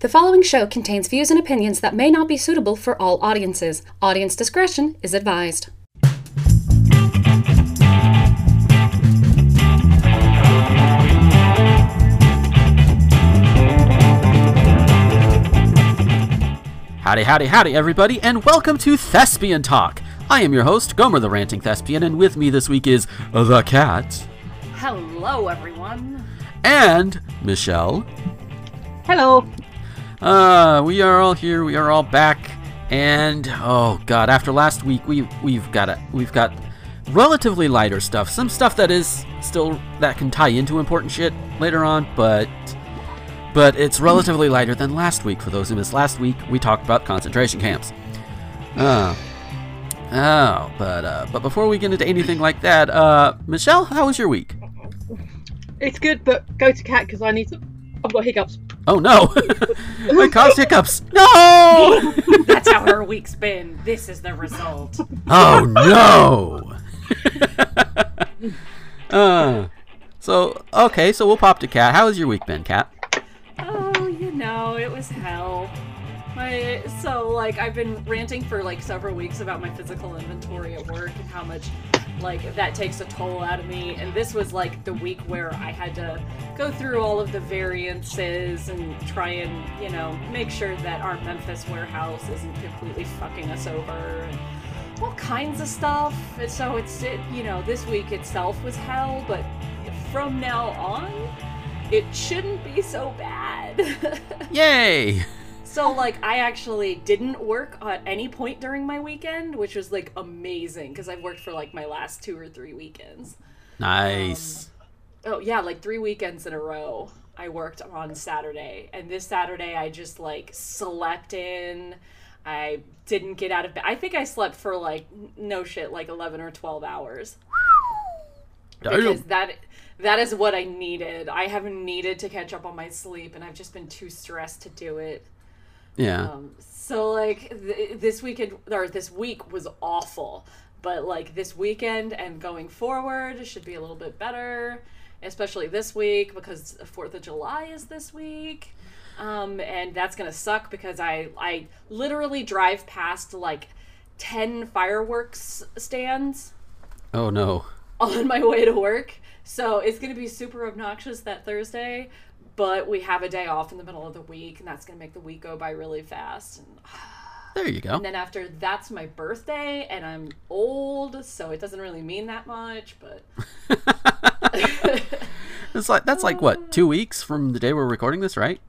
The following show contains views and opinions that may not be suitable for all audiences. Audience discretion is advised. Howdy, howdy, howdy, everybody, and welcome to Thespian Talk. I am your host, Gomer the Ranting Thespian, and with me this week is the cat Hello, everyone. and Michelle. Hello. Uh, we are all here. We are all back, and oh god, after last week, we we've got a we've got relatively lighter stuff. Some stuff that is still that can tie into important shit later on, but but it's relatively lighter than last week. For those who missed last week, we talked about concentration camps. Uh, oh, but uh, but before we get into anything like that, uh, Michelle, how was your week? It's good, but go to cat because I need to. I've got hiccups. Oh no, I caused hiccups. No. That's how her week's been. This is the result. Oh no! uh, so okay, so we'll pop to Cat. How has your week been, Cat? Oh, you know, it was hell. My so like I've been ranting for like several weeks about my physical inventory at work and how much like that takes a toll out of me. And this was like the week where I had to go through all of the variances and try and you know make sure that our Memphis warehouse isn't completely fucking us over. And, all kinds of stuff. And so it's it, you know, this week itself was hell, but from now on, it shouldn't be so bad. Yay! So like I actually didn't work at any point during my weekend, which was like amazing because I've worked for like my last two or three weekends. Nice. Um, oh yeah, like three weekends in a row. I worked on Saturday, and this Saturday I just like slept in. I didn't get out of bed. I think I slept for like no shit, like eleven or twelve hours because that that is what I needed. I haven't needed to catch up on my sleep, and I've just been too stressed to do it. Yeah. Um, so like th- this weekend or this week was awful, but like this weekend and going forward should be a little bit better, especially this week because Fourth of July is this week, um, and that's gonna suck because I I literally drive past like ten fireworks stands oh no. on my way to work. So it's going to be super obnoxious that Thursday, but we have a day off in the middle of the week, and that's going to make the week go by really fast. And, There you go. and then after that's my birthday, and I'm old, so it doesn't really mean that much, but It's like that's like what two weeks from the day we're recording this, right?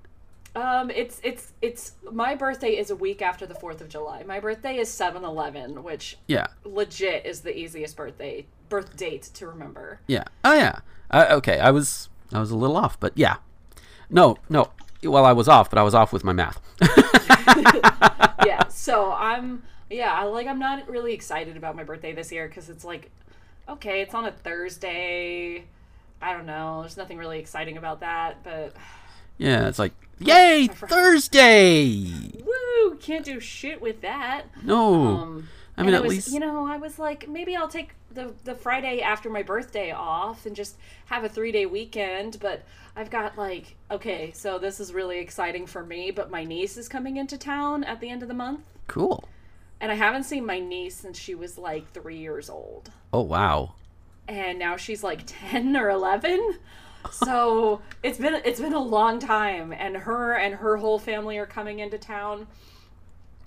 um, it's it's it's my birthday is a week after the Fourth of July. My birthday is seven eleven, which Yeah. legit is the easiest birthday birth date to remember. Yeah. Oh yeah. Uh, okay, I was I was a little off, but yeah. No, no. Well, I was off, but I was off with my math. yeah so i'm yeah I, like i'm not really excited about my birthday this year because it's like okay it's on a thursday i don't know there's nothing really exciting about that but yeah, it's like yay Thursday. woo can't do shit with that No. um I mean, and at I was, least you know i was like maybe i'll take the the friday after my birthday off and just have a three day weekend but i've got like okay so this is really exciting for me but my niece is coming into town at the end of the month cool. and I haven't seen my niece since she was like three years old. Oh wow. And now she's like ten or eleven. So it's been it's been a long time, and her and her whole family are coming into town.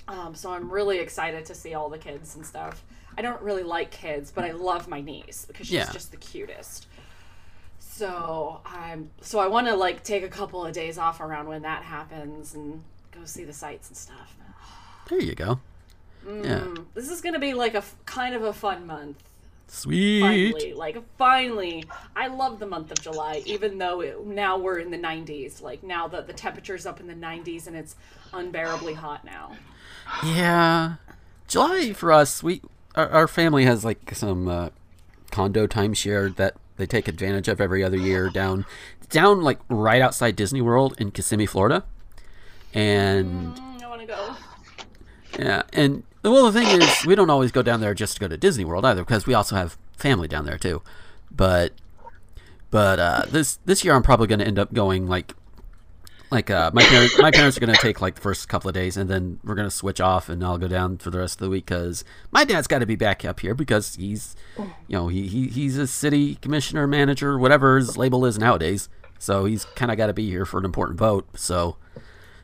Um, so I'm really excited to see all the kids and stuff. I don't really like kids, but I love my niece because she's Yeah. just the cutest. So I'm so I want to like take a couple of days off around when that happens and go see the sights and stuff. There you go. Yeah. This is gonna be like a f- kind of a fun month. Sweet. Finally, like finally, I love the month of July, even though it, now we're in the 90s. Like now that the temperature's up in the 90s and it's unbearably hot now. Yeah, July for us, we our, our family has like some uh, condo timeshare that they take advantage of every other year down down like right outside Disney World in Kissimmee, Florida. And Mm, I want to go. yeah, and well, the thing is, we don't always go down there just to go to Disney World either, because we also have family down there too. But but uh, this this year, I'm probably going to end up going like like uh, my parents my parents are gonna take like the first couple of days and then we're gonna switch off and I'll go down for the rest of the week because my dad's got to be back up here because he's you know he, he he's a city commissioner manager whatever his label is nowadays. So he's kind of got to be here for an important vote so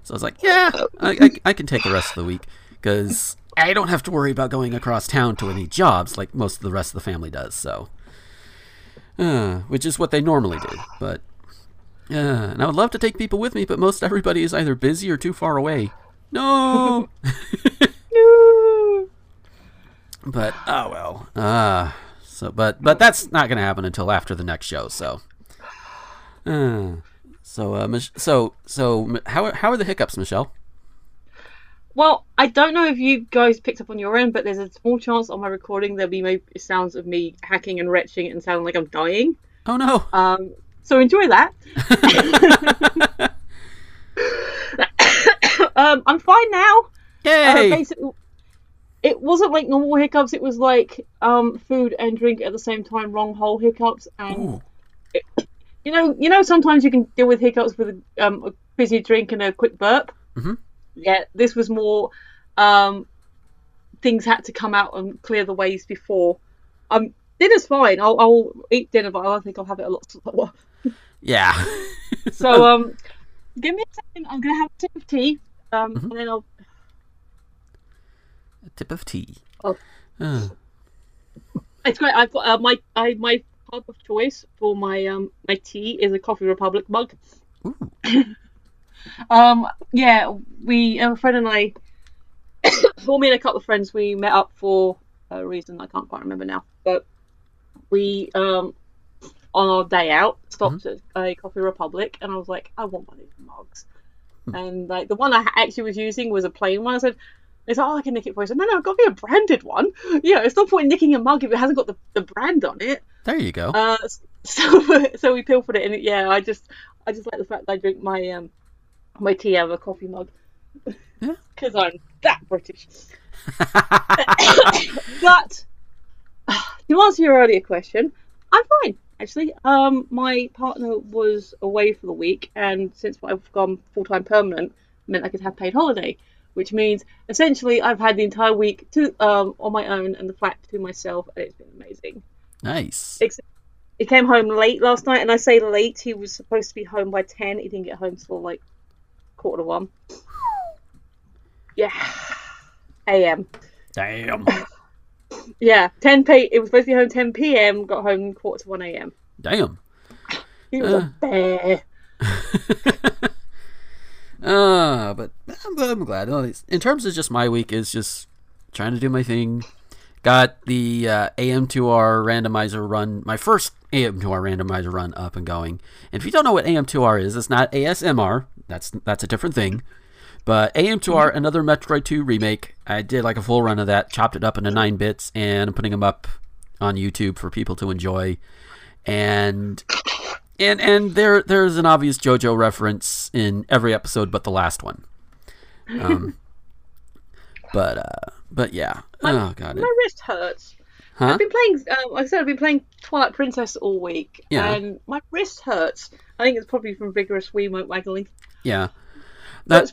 so I was like yeah I, I, I can take the rest of the week because I don't have to worry about going across town to any jobs like most of the rest of the family does so uh, which is what they normally do but yeah, and I would love to take people with me, but most everybody is either busy or too far away. No. no! but oh well. Uh so but but that's not going to happen until after the next show, so uh, so uh so so how how are the hiccups, Michelle? Well, I don't know if you guys picked up on your end, but there's a small chance on my recording there'll be maybe sounds of me hacking and retching and sounding like I'm dying. Oh no. Um, so enjoy that. um, I'm fine now. Uh, Yay. basically, it wasn't like normal hiccups. It was like um, food and drink at the same time, wrong hole hiccups. And Ooh. you know, you know, sometimes you can deal with hiccups with um, a fizzy drink and a quick burp. Mhm. Yeah, this was more. Um, things had to come out and clear the ways before. Um, dinner's fine. I'll, I'll eat dinner, but I don't think I'll have it a lot slower. Yeah. So um, give me a second. I'm gonna have a sip of tea. Um, Mhm. and then I'll. A tip of tea. Oh. It's great. I've got uh, my I my cup of choice for my um my tea is a Coffee Republic mug. ooh. Um, yeah, we a friend and I, well, me and a couple of friends, we met up for a reason I can't quite remember now, but we um on our day out stopped at a Coffee Republic, and I was like, I want one of these mugs, and like the one I actually was using was a plain one. I said. "It's said, "Oh, I can nick it for you." I said, "No, no, I've got to be a branded one. Yeah, it's no point in nicking a mug if it hasn't got the, the brand on it." There you go. Uh, so so we pilfered it, and yeah, I just I just like the fact that I drink my um my tea out of a coffee mug Yeah. because I'm that British. but to answer your earlier question, I'm fine actually. Um, my partner was away for the week, and since I've gone full time permanent, meant I could have paid holiday, which means essentially I've had the entire week to um on my own and the flat to myself, and it's been amazing. nice. Except he came home late last night, and I say late. He was supposed to be home by ten. He didn't get home till like quarter to one. Yeah, a.m. Damn. Yeah, ten p. It was supposed to be home ten p.m. Got home quarter to one a.m. Damn. He was Uh. a bear. uh, but I'm, I'm glad. In terms of just my week, is just trying to do my thing. Got the uh, AM2R randomizer run, my first AM2R randomizer run up and going. And if you don't know what AM2R is, it's not ASMR. That's that's a different thing. But AM2R, another Metroid 2 remake. I did like a full run of that, chopped it up into nine bits, and I'm putting them up on YouTube for people to enjoy. And and and there there's an obvious JoJo reference in every episode but the last one. Um, but uh, but yeah. Oh god. It, My wrist hurts. huh? I've been playing. Um, like I said I've been playing Twilight Princess all week, Yeah. and my wrist hurts. I think it's probably from vigorous Wiimote waggling. Yeah. But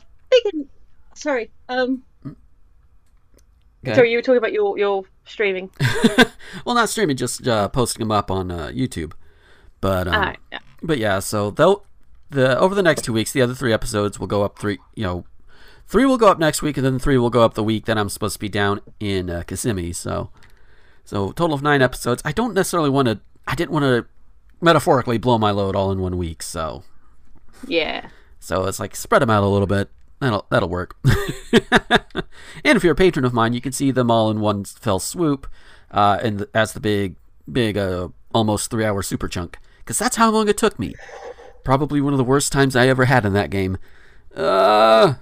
Sorry. Um, okay. sorry, you were talking about your your streaming. well, not streaming, just uh, posting them up on uh, YouTube. But um, Alright, yeah. but yeah, so they'll the over the next two weeks, the other three episodes will go up three. You know, three will go up next week, and then three will go up the week that I'm supposed to be down in uh, Kissimmee. So, so total of nine episodes. I don't necessarily want to. I didn't want to metaphorically blow my load all in one week. So, Yeah. so it's like spread them out a little bit. That'll that'll work. and if you're a patron of mine, you can see them all in one fell swoop, uh, and as the big big uh, almost three hour super chunk, because that's how long it took me. Probably one of the worst times I ever had in that game. Uh,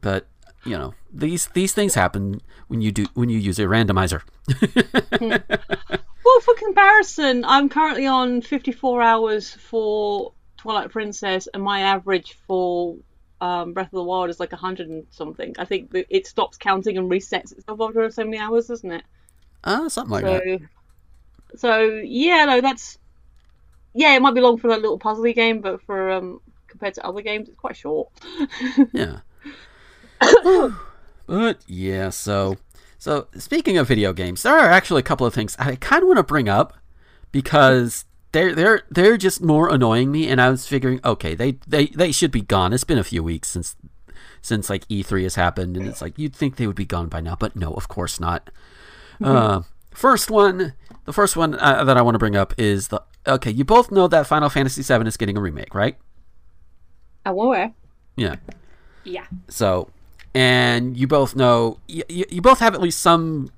but you know these these things happen when you do when you use a randomizer. Well, for comparison, I'm currently on 54 hours for Twilight Princess, and my average for um, Breath of the Wild is like a 100 and something. I think it stops counting and resets itself after so many hours, doesn't it? Uh, something like so, that. so yeah, no, that's yeah. It might be long for that little puzzly game, but for um, compared to other games, it's quite short. Yeah. but yeah, so so speaking of video games, there are actually a couple of things I kind of want to bring up because they're they're they're just more annoying me, and I was figuring, okay, they they they should be gone. It's been a few weeks since since like E3 has happened, and it's like you'd think they would be gone by now, but no, of course not. Uh, first one, the first one uh, that I want to bring up is the okay. You both know that Final Fantasy VII is getting a remake, right? Aware. Yeah. Yeah. So, and you both know, you, you both have at least some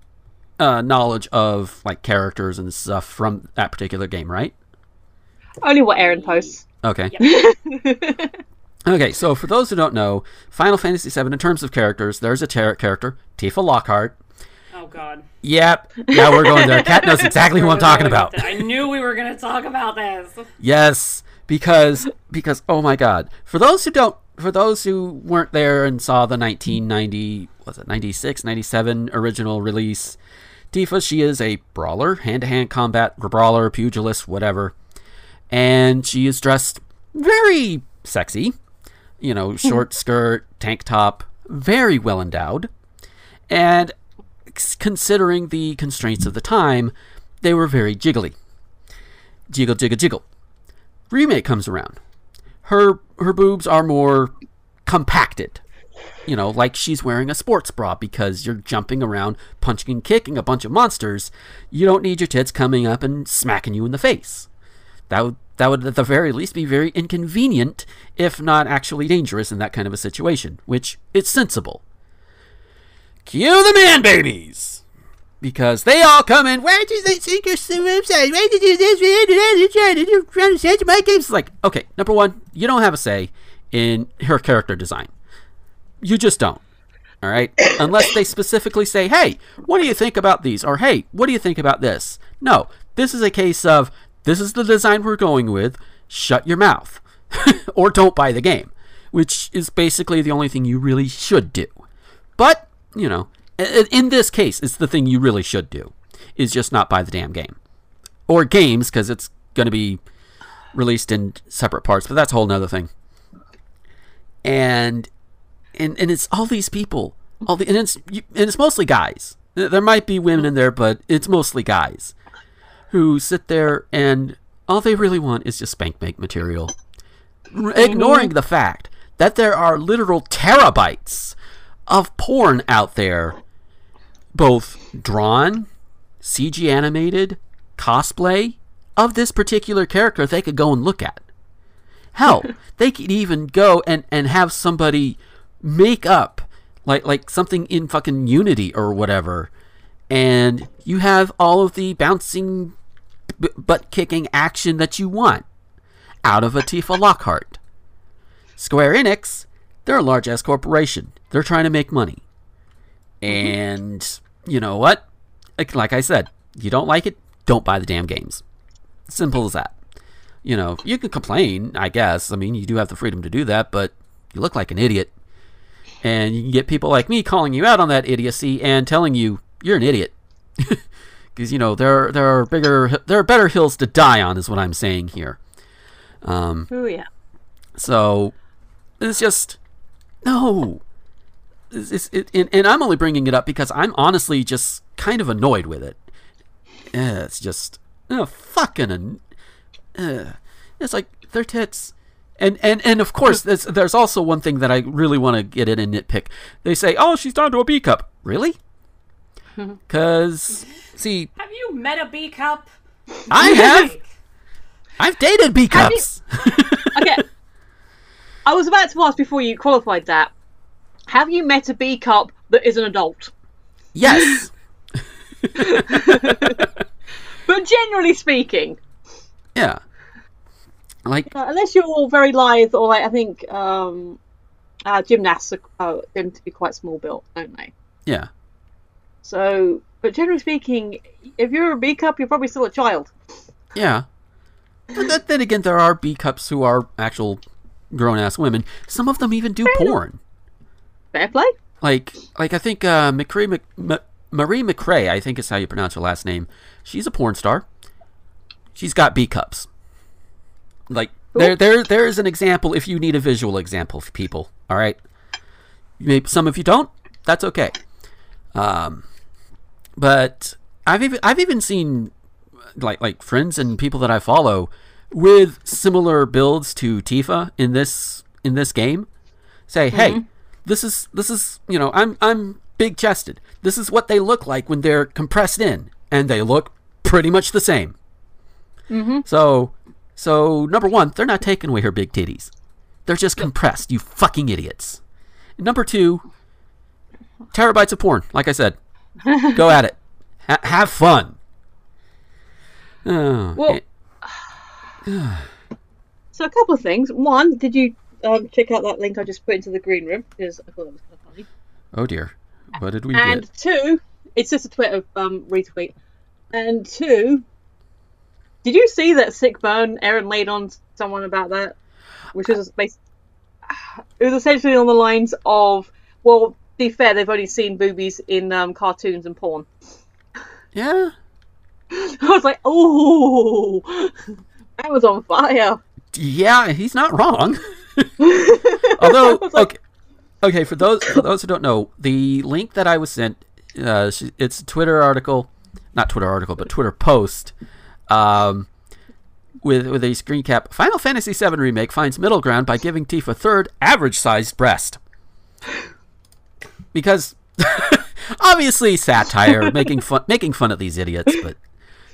uh, knowledge of like characters and stuff from that particular game, right? Only what Aaron posts. Okay. okay, so for those who don't know, Final Fantasy VII, in terms of characters, there's a ter- character, Tifa Lockhart. Oh God. Yep, yeah, we're going there. Kat knows exactly who I'm talking about. I knew we were gonna talk about this. Yes, because because oh my god. For those who don't for those who weren't there and saw the 1990 was it 96 97 original release Tifa she is a brawler hand-to-hand combat brawler pugilist whatever and she is dressed very sexy. You know hmm. short skirt tank top very well endowed. And considering the constraints of the time they were very jiggly. Jiggle jiggle jiggle. Remake comes around. Her her boobs are more compacted. You know like she's wearing a sports bra because you're jumping around punching and kicking a bunch of monsters. You don't need your tits coming up and smacking you in the face that would that would at the very least be very inconvenient if not actually dangerous in that kind of a situation which it's sensible cue the man babies because they all come in. Why did they think your website? Why did you do this? Did you trying to change my games? It's like, okay, number one, you don't have a say in her character design. You just don't. All right, unless they specifically say, "Hey, what do you think about these?" or "Hey, what do you think about this?" No, this is a case of this is the design we're going with. Shut your mouth, or don't buy the game, which is basically the only thing you really should do. But you know, in this case, it's the thing you really should do, is just not buy the damn game, or games because it's going to be released in separate parts. But that's a whole nother thing. And and and it's all these people, all the and it's and it's mostly guys. There might be women in there, but it's mostly guys who sit there and all they really want is just spank bank material, R- ignoring the fact that there are literal terabytes of porn out there, both drawn, CG animated, cosplay of this particular character they could go and look at. Hell, they could even go and, and have somebody make up like like something in fucking Unity or whatever, and you have all of the bouncing, b- butt kicking action that you want out of a Tifa Lockhart. Square Enix, they're a large ass corporation. They're trying to make money. Mm-hmm. And you know what? Like, like I said, you don't like it, don't buy the damn games. Simple as that. You know, you can complain, I guess. I mean, you do have the freedom to do that, but you look like an idiot. And you can get people like me calling you out on that idiocy and telling you you're an idiot. Because you know there are, there are bigger there are better hills to die on is what I'm saying here. Um, Oh yeah. so it's just no. It's, it's, it, and, and I'm only bringing it up because I'm honestly just kind of annoyed with it. Eh, it's just uh, fucking. An, uh, it's like their tits. And, and, and of course, there's, there's also one thing that I really want to get in and nitpick. They say, oh, she's down to a B cup. Really? Because, see, Have you met a B cup? I have. I've dated B cups. Okay. I was about to ask before you qualified that. Have you met a B cup that is an adult? yes. But generally speaking, Yeah. Like, uh, unless you're all very lithe, or like I think um, uh, gymnasts are, uh, tend to be quite small built, don't they? yeah. So, but generally speaking, if you're a B cup, you're probably still a child. Yeah. But then- then again, there are B cups who are actual grown ass women. Some of them even do porn. Fair play. Like, like I think uh, McCray, Mc, M- Marie McCray, I think is how you pronounce her last name. She's a porn star. She's got B cups. Like There, there, there is an example. If you need a visual example, for people, all right. Maybe some of you don't. That's okay. Um, but I've even I've even seen like like friends and people that I follow with similar builds to Tifa in this in this game say, "Hey, mm-hmm. this is this is, you know, I'm I'm big chested. This is what they look like when they're compressed in and they look pretty much the same." Mm-hmm. So so number 1, they're not taking away her big titties. They're just compressed, you fucking idiots. Number 2, terabytes of porn, like I said. Go at it. Ha- have fun. Oh, Well, eh, So a couple of things. One, did you um, check out that link I just put into the green room? Because I thought that was kind of funny. oh dear. What did we And get? two, it's just a Twitter um, retweet. And two, did you see that sick burn Aaron laid on someone about that? Which was based, it was essentially on the lines of, well, be fair, they've only seen boobies in um, cartoons and porn. Yeah. I was like, oh, I was on fire. Yeah, he's not wrong. Although, like- okay, okay, for those for those who don't know, the link that I was sent, uh, it's a Twitter article, not Twitter article, but Twitter post, um, with with a screen cap. Final Fantasy VII remake finds middle ground by giving Tifa third average sized breast, because obviously satire, making fun making fun of these idiots, but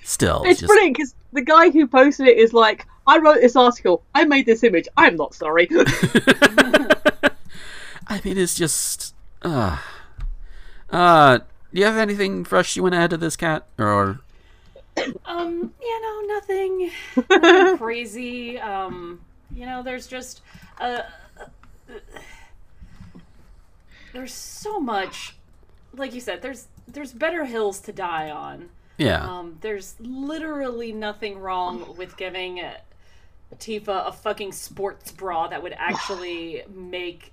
still, It's just brilliant because the guy who posted it is like, I wrote this article, I made this image, I'm not sorry. I mean, it's just. Uh, uh, do you have anything fresh you want to add to this cat? Or. Um, you know, nothing, nothing crazy. Um, you know, there's just uh, uh, there's so much. Like you said, there's there's better hills to die on. Yeah. Um, there's literally nothing wrong with giving Tifa a fucking sports bra that would actually make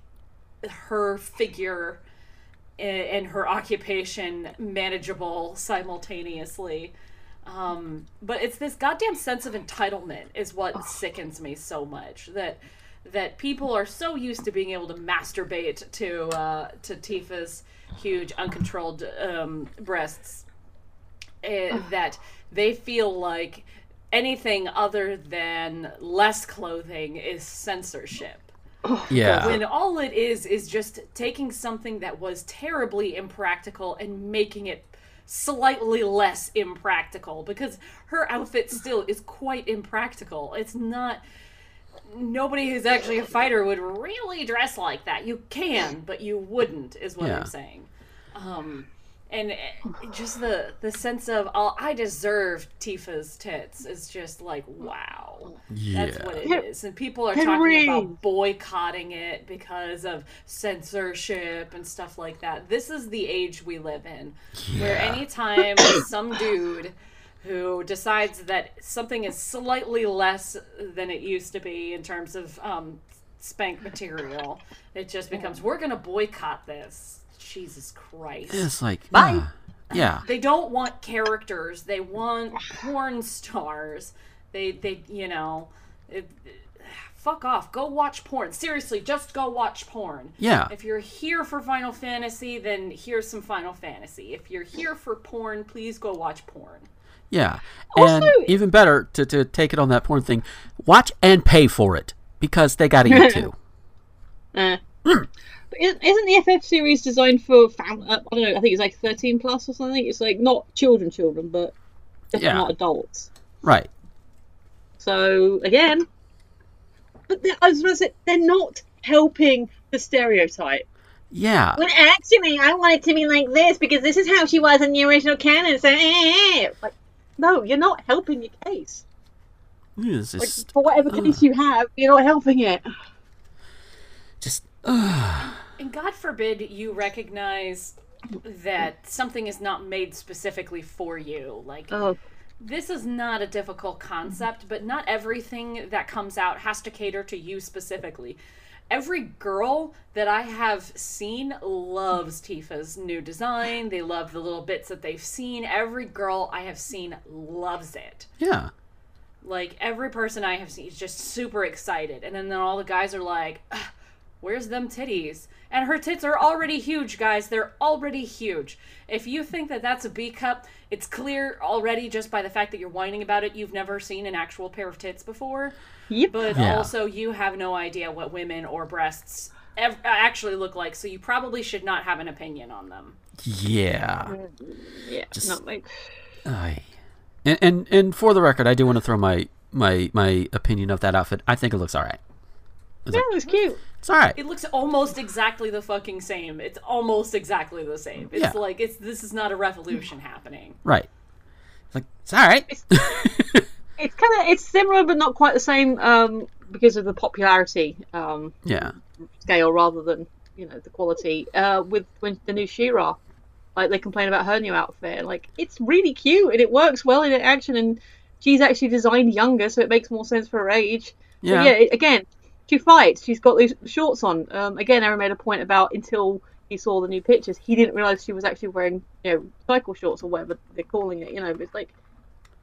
her figure and her occupation manageable simultaneously. Um, but it's this goddamn sense of entitlement is what sickens me so much that that people are so used to being able to masturbate to uh, to Tifa's huge uncontrolled um, breasts eh, that they feel like anything other than less clothing is censorship. yeah. When all it is is just taking something that was terribly impractical and making it slightly less impractical because her outfit still is quite impractical. It's not nobody who's actually a fighter would really dress like that. You can, but you wouldn't is what Yeah. I'm saying. Um and just the the sense of oh, I deserve Tifa's tits is just like wow. That's what it is. And people are Henry. talking about boycotting it because of censorship and stuff like that. This is the age we live in, where anytime some dude who decides that something is slightly less than it used to be in terms of um, spank material, it just becomes we're going to boycott this. Jesus Christ. It's like. Bye. uh, yeah. They don't want characters. They want porn stars. They they you know, it, fuck off. Go watch porn. Seriously, just go watch porn. Yeah. If you're here for Final Fantasy, then here's some Final Fantasy. If you're here for porn, please go watch porn. Yeah. And Also- even better, to, to take it on that porn thing, watch and pay for it because they got to eat too. Uh, but isn't, isn't the FF series designed for fam- uh, I don't know, I think it's like 13 plus or something? It's like not children, children, but definitely Yeah. not adults. Right. So, again, but they- I was going to say, they're not helping the stereotype. Yeah. Well, actually, I want it to be like this because this is how she was in the original canon. So, eh, eh, eh. like, no, you're not helping your case. It's Like, just. for whatever case you have, you're not helping it. just uh, And God forbid you recognize that something is not made specifically for you. Like Oh, this is not a difficult concept, but not everything that comes out has to cater to you specifically. Every girl that I have seen loves Tifa's new design. They love the little bits that they've seen. Every girl I have seen loves it. yeah. Like every person I have seen is just super excited, and then, then all the guys are like, "Ugh, "Where's them titties?" And her tits are already huge, guys. They're already huge. If you think that that's a B cup, it's clear already just by the fact that you're whining about it. You've never seen an actual pair of tits before, Yep. but Yeah. also you have no idea what women or breasts ev- actually look like, so you probably should not have an opinion on them. Yeah. Mm, yeah. just- not like Aye. And, and and for the record, I do want to throw my my my opinion of that outfit. I think it looks all right. Yeah, it's cute. It's all right. It looks almost exactly the fucking same. It's almost exactly the same. It's Yeah. like it's this is not a revolution happening. Right. It's like it's all right. It's kind of it's similar, but not quite the same um, because of the popularity um, yeah. scale rather than you know the quality. Uh, with when the new She-Ra, like they complain about her new outfit, like it's really cute and it works well in action, and she's actually designed younger, so it makes more sense for her age. But Yeah. yeah. Again, she fights. She's got these shorts on. Um, again, Aaron made a point about until he saw the new pictures, he didn't realize she was actually wearing you know cycle shorts or whatever they're calling it. You know, but it's like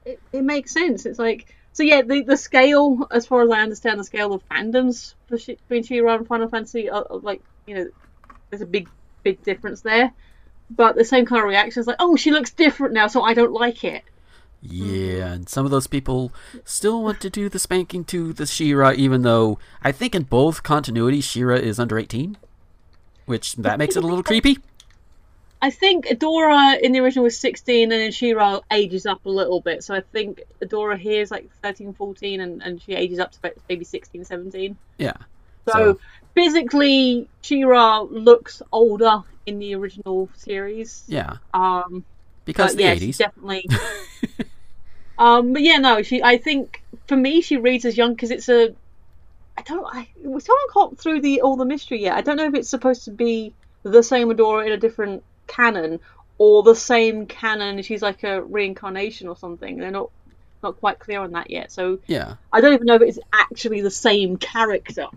it, it makes sense. It's like so yeah. The the scale, as far as I understand, the scale of fandoms between She-Ra and Final Fantasy, are, are like you know, there's a big big difference there. But the same kind of reaction is like, oh, she looks different now, so I don't like it. Yeah, and some of those people still want to do the spanking to the She-Ra, even though I think in both continuities She-Ra is under 18, which that makes it a little creepy. I think Adora in the original was 16 and then She-Ra ages up a little bit. So I think Adora here is like 13, 14 and, and she ages up to maybe 16, 17. Yeah. So, So- physically, She-Ra looks older in the original series. Yeah, Um, because the yeah, 80s. she's definitely. um, but yeah, no, she. I think for me, she reads as young because it's a. I don't. I we still haven't got through the all the mystery yet. I don't know if it's supposed to be the same Adora in a different canon or the same canon. She's like a reincarnation or something. They're not not quite clear on that yet. So Yeah. I don't even know if it's actually the same character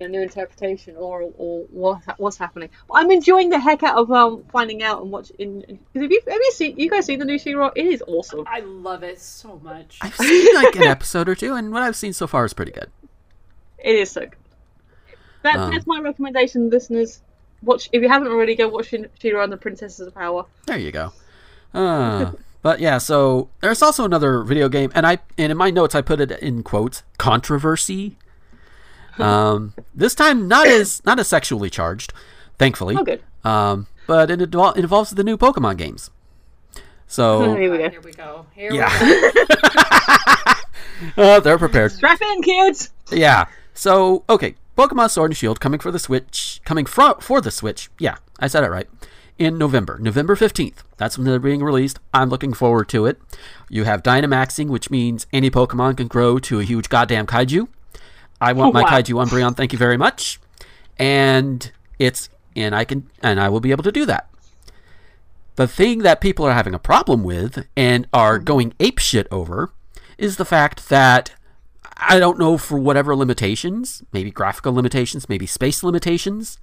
a new interpretation or or what what's happening. But I'm enjoying the heck out of um finding out and watching. In Because have you have you seen you guys seen the new She-Ra? It is awesome. I love it so much. I've seen like an episode or two, and what I've seen so far is pretty good. It is so good. That, Um, that's my recommendation, listeners. Watch if you haven't already. Go watch She-Ra and the Princesses of Power. There you go. Uh, but yeah, so there's also another video game, and I and in my notes I put it in quotes controversy. Um, this time not as not as sexually charged, thankfully. Oh, good. Um, but it, invol- it involves the new Pokemon games. So Here we go. Here we go. Here yeah, we go. uh, they're prepared. Strap in, kids. Yeah. So okay, Pokemon Sword and Shield coming for the Switch, coming fro- for the Switch. Yeah, I said it right. In November, November fifteenth. That's when they're being released. I'm looking forward to it. You have Dynamaxing, which means any Pokemon can grow to a huge goddamn kaiju. I want my Wow. kaiju Umbreon. Thank you very much. And it's and I can and I will be able to do that. The thing that people are having a problem with and are going apeshit over is the fact that I don't know for whatever limitations, maybe graphical limitations, maybe space limitations,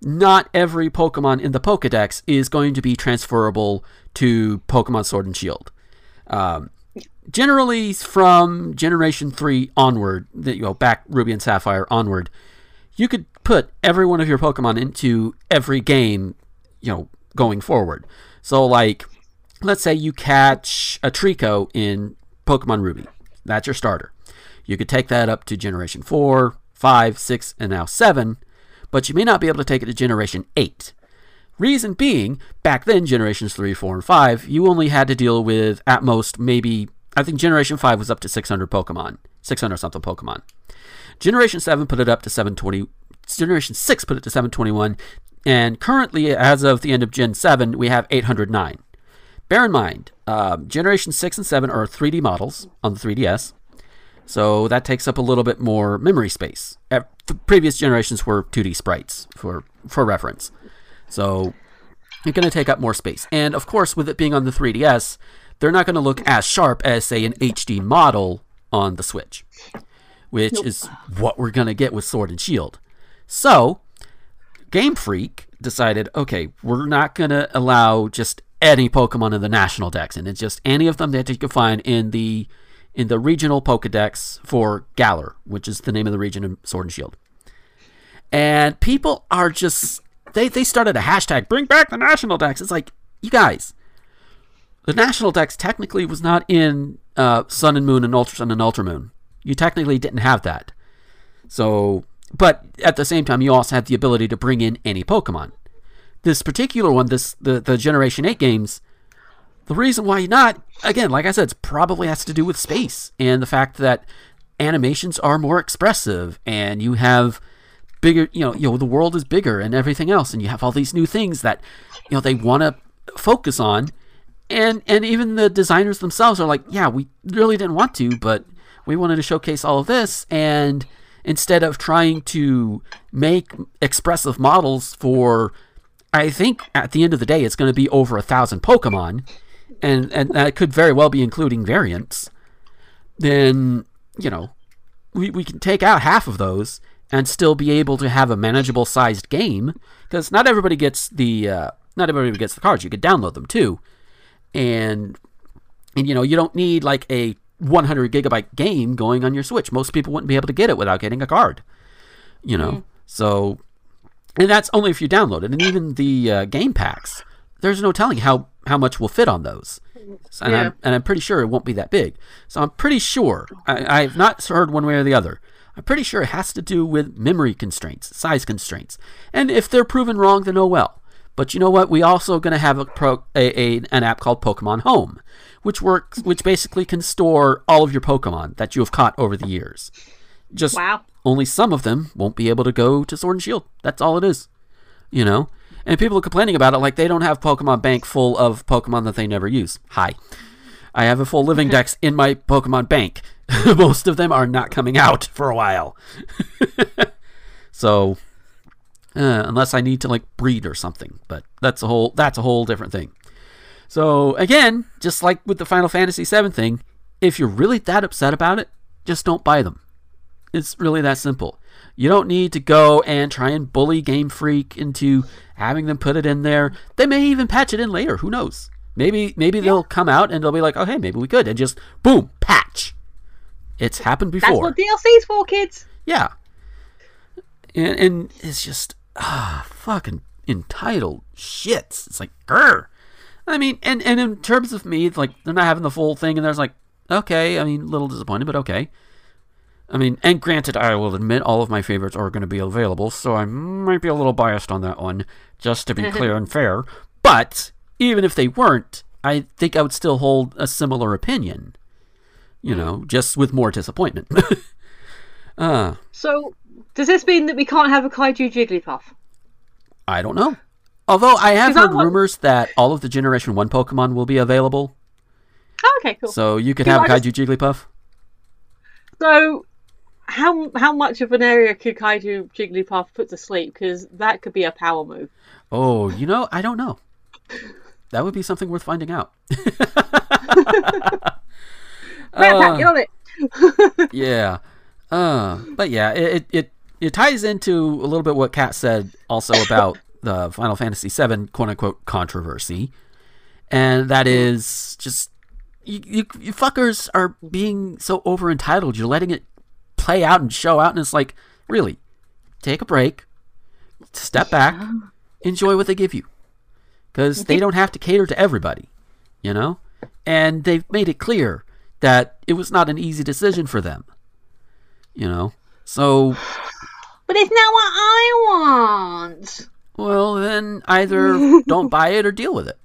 not every Pokemon in the Pokedex is going to be transferable to Pokemon Sword and Shield. Um, generally, from Generation 3 onward, you know, back Ruby and Sapphire onward, you could put every one of your Pokemon into every game, you know, going forward. So, like, let's say you catch a Treecko in Pokemon Ruby. That's your starter. You could take that up to Generation 4, 5, 6, and now 7, but you may not be able to take it to Generation 8. Reason being, back then, Generations 3, 4, and 5, you only had to deal with, at most, maybe, I think Generation 5 was up to 600 Pokemon. 600 something Pokemon. Generation 7 put it up to 720. Generation 6 put it to 721. And currently, as of the end of Gen 7, we have 809. Bear in mind, um, Generation 6 and 7 are 3D models on the 3DS. So that takes up a little bit more memory space. The previous generations were 2D sprites for, for reference. So you're going to take up more space. And of course, with it being on the 3DS, they're not going to look as sharp as, say, an HD model on the Switch, which is what we're going to get with Sword and Shield. So, Game Freak decided, okay, we're not going to allow just any Pokemon in the national dex, and it's just any of them that you can find in the in the regional Pokedex for Galar, which is the name of the region in Sword and Shield. And people are just they they started a hashtag bring back the national dex. It's like you guys, the national dex technically was not in uh, Sun and Moon and Ultra Sun and Ultra Moon. You technically didn't have that. So, but at the same time, you also had the ability to bring in any Pokemon. This particular one, this the the Generation Eight games, the reason why not, again, like I said, it probably has to do with space and the fact that animations are more expressive and you have bigger, you know, you know, the world is bigger and everything else, and you have all these new things that, you know, they want to focus on, and and even the designers themselves are like, yeah, we really didn't want to, but we wanted to showcase all of this, and instead of trying to make expressive models for, I think at the end of the day, it's going to be over a thousand Pokemon, and and that could very well be including variants. Then you know, we we can take out half of those and still be able to have a manageable sized game because not everybody gets the uh, not everybody gets the cards. You could download them too, and and you know you don't need like a 100 gigabyte game going on your Switch. Most people wouldn't be able to get it without getting a card. You know, mm. so and that's only if you download it. And even the uh, game packs, there's no telling how how much will fit on those. And, yeah. I'm, and I'm pretty sure it won't be that big. So I'm pretty sure, I, I've not heard one way or the other, I'm pretty sure it has to do with memory constraints, size constraints. And if they're proven wrong, then oh well. But you know what? We also going to have a, pro, a, a, an app called Pokemon Home, which works, which basically can store all of your Pokemon that you have caught over the years. Just wow. only some of them won't be able to go to Sword and Shield. That's all it is. You know, and people are complaining about it like they don't have Pokemon Bank full of Pokemon that they never use. Hi, I have a full living dex in my Pokemon Bank. most of them are not coming out for a while. so, uh, unless I need to like breed or something, but that's a whole that's a whole different thing. So again, just like with the Final Fantasy VII thing, if you're really that upset about it, just don't buy them. It's really that simple. You don't need to go and try and bully Game Freak into having them put it in there. They may even patch it in later. Who knows? Maybe maybe yeah. they'll come out and they'll be like, oh hey, maybe we could, and just boom, patch. It's happened before. That's what DLC's for, kids. Yeah. And, and it's just ah fucking entitled shits. It's like grr. I mean, and and in terms of me, like they're not having the full thing, and there's like, okay. I mean, a little disappointed, but okay. I mean, and granted, I will admit all of my favorites are going to be available, so I might be a little biased on that one, just to be clear and fair. But even if they weren't, I think I would still hold a similar opinion you know, just with more disappointment. uh, so, does this mean that we can't have a Kaiju Jigglypuff? I don't know. Although I have heard rumors that all of the Generation 1 Pokemon will be available. Oh, okay, cool. So you could have a Kaiju just... Jigglypuff. So, how how much of an area could Kaiju Jigglypuff put to sleep? Because that could be a power move. Oh, you know, I don't know. That would be something worth finding out. uh, get on it. yeah. Uh, but yeah, it, it it ties into a little bit what Kat said also about the Final Fantasy VII quote unquote controversy, and that is just you, you, you fuckers are being so over entitled. You're letting it play out and show out, and it's like, really, take a break, step back, enjoy what they give you, because they don't have to cater to everybody, you know. And they've made it clear that it was not an easy decision for them. You know? So. But it's not what I want! Well, then either don't buy it or deal with it.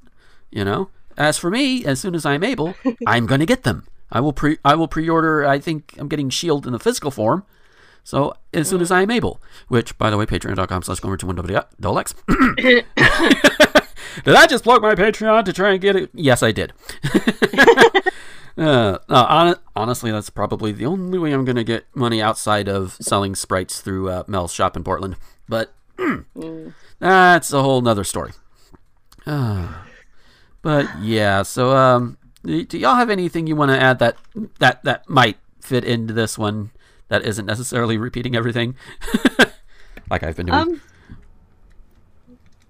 You know? As for me, as soon as I'm able, I'm going to get them. I will pre I will pre-order. I think I'm getting Shield in the physical form. So as soon as I am able, which by the way, patreon.com slash gomer to one Dolex. did I just plug my Patreon to try and get it? Yes, I did. Uh, uh, honestly, that's probably the only way I'm going to get money outside of selling sprites through uh, Mel's shop in Portland. But mm. that's a whole nother story. Uh, but yeah, so um, do y'all have anything you want to add that that that might fit into this one that isn't necessarily repeating everything, like I've been doing? Um,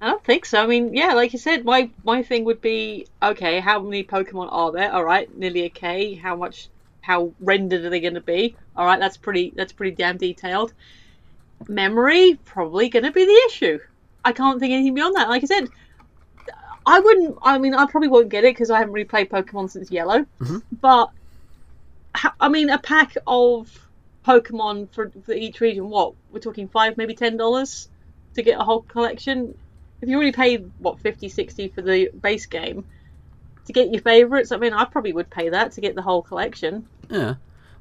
I don't think so. I mean, yeah, like you said, my my thing would be okay. How many Pokemon are there? All right, nearly a K. How much how rendered are they going to be? All right, that's pretty that's pretty damn detailed. Memory probably going to be the issue. I can't think anything beyond that. Like I said, I wouldn't. I mean, I probably won't get it because I haven't really played Pokemon since Yellow. Mhm. But I mean, a pack of Pokemon for, for each region. What we're talking five, maybe ten dollars to get a whole collection. If you already paid what 50, 60 for the base game to get your favorites, I mean, I probably would pay that to get the whole collection. Yeah.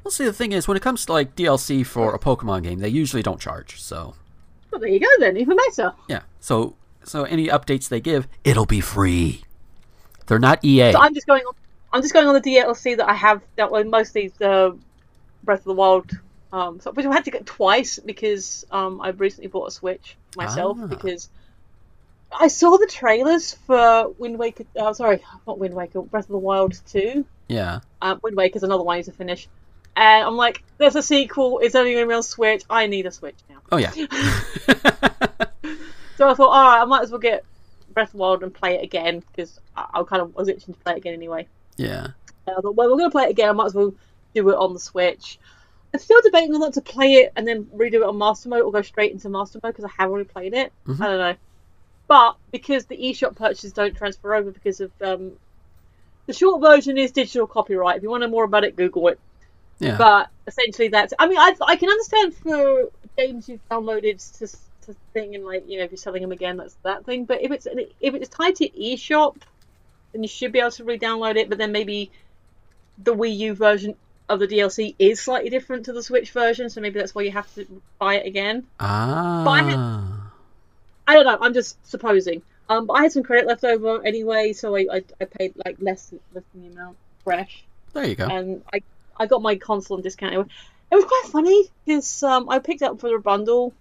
Well, see, the thing is, when it comes to like DLC for a Pokemon game, they usually don't charge. So Well, there you go then, even better. yeah. So so any updates they give, it'll be free. They're not EA. So I'm just going on. I'm just going on the DLC that I have that with mostly the Breath of the Wild. Um, so, which I had to get twice because um, I recently bought a Switch myself Ah. because I saw the trailers for Wind Waker. Uh, sorry, not Wind Waker. Breath of the Wild two. yeah. Um, Wind is another one I need to finish. And I'm like, there's a sequel. It's only going to be on Switch. I need a Switch now. Oh yeah. So I thought, all right, I might as well get Breath of the Wild and play it again because I, I kind of was itching to play it again anyway. yeah. Uh, but well, we're going to play it again. I might as well do it on the Switch. I'm still debating on whether to play it and then redo it on Master Mode or go straight into Master Mode because I have already played it. Mhm. I don't know. But because the eShop purchases don't transfer over because of um, the short version is digital copyright. If you want to know more about it, Google it. Yeah. But essentially, that's. I mean, I, I can understand for games you've downloaded to to thing and like you know if you're selling them again, that's that thing. But if it's if it's tied to eShop, then you should be able to re-download it. But then maybe the Wii U version of the DLC is slightly different to the Switch version, so maybe that's why you have to buy it again. ah. I don't know. I'm just supposing. Um, but I had some credit left over anyway, so I, I, I paid like less less than the amount fresh. There you go. and I I got my console on discount. It was, it was quite funny because um, I picked up for a bundle,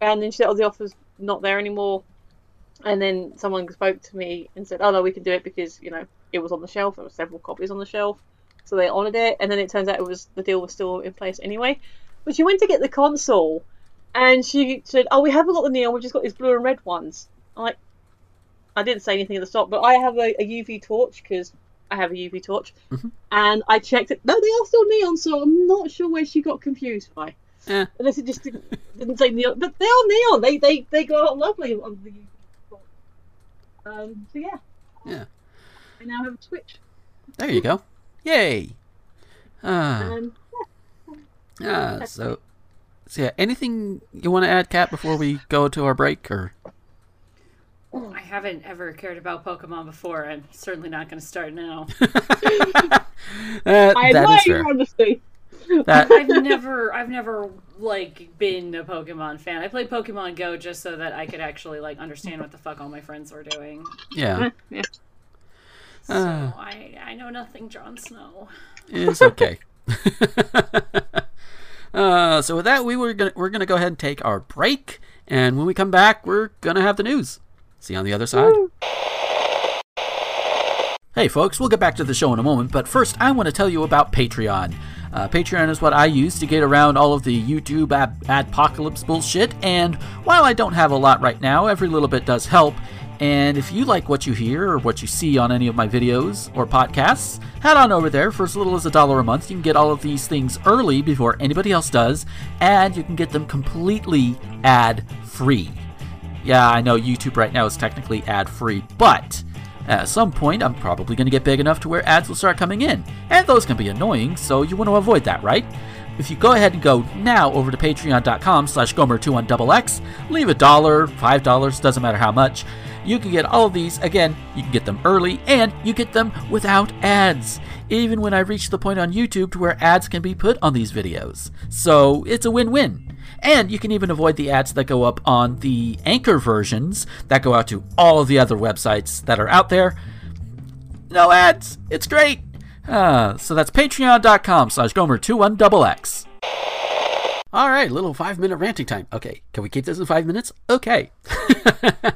and then she said, "Oh, the offer's not there anymore." And then someone spoke to me and said, "Oh no, we can do it because you know it was on the shelf. There were several copies on the shelf, so they honoured it." And then it turns out it was the deal was still in place anyway. But she went to get the console, and she said, "Oh, we haven't got the neon. We've just got these blue and red ones." I'm like, I didn't say anything at the stop, but I have a, a UV torch because I have a UV torch, and I checked it. No, they are still neon, so I'm not sure where she got confused by. Eh. Unless it just didn't didn't say neon, but they are neon. They they they go out lovely on the UV torch. Um, so yeah, Yeah. I now have a Switch. There you go. Yay. Ah. Um, Ah. So. So yeah. Anything you want to add, Kat, before we go to our break, or? I haven't ever cared about Pokemon before, and I'm certainly not going to start now. Uh, I that admire is fair. your honesty. That I've never, I've never like been a Pokemon fan. I played Pokemon Go just so that I could actually like understand what the fuck all my friends were doing. yeah. yeah. So Ah. I, I know nothing, Jon Snow. It's okay. Uh, so with that, we were gonna we're gonna go ahead and take our break, and when we come back, we're gonna have the news. See you on the other side. Hey folks, we'll get back to the show in a moment, but first I want to tell you about Patreon. Uh, Patreon is what I use to get around all of the YouTube ad- adpocalypse bullshit, and while I don't have a lot right now, every little bit does help. And if you like what you hear or what you see on any of my videos or podcasts, head on over there. For as little as a dollar a month, you can get all of these things early before anybody else does, and you can get them completely ad free. Yeah, I know YouTube right now is technically ad free, but at some point I'm probably going to get big enough to where ads will start coming in, and those can be annoying, so you want to avoid that, right? If you go ahead and go now over to patreon.com slash gomer21xx, leave a dollar, five dollars, doesn't matter how much, you can get all of these. Again, you can get them early, and you get them without ads, even when I reach the point on YouTube to where ads can be put on these videos. So it's a win-win. And you can even avoid the ads that go up on the Anchor versions that go out to all of the other websites that are out there. No ads. It's great. Uh, so that's patreon.com slash gomer21xx. All right, little five minute ranting time. Okay, can we keep this in five minutes? Okay.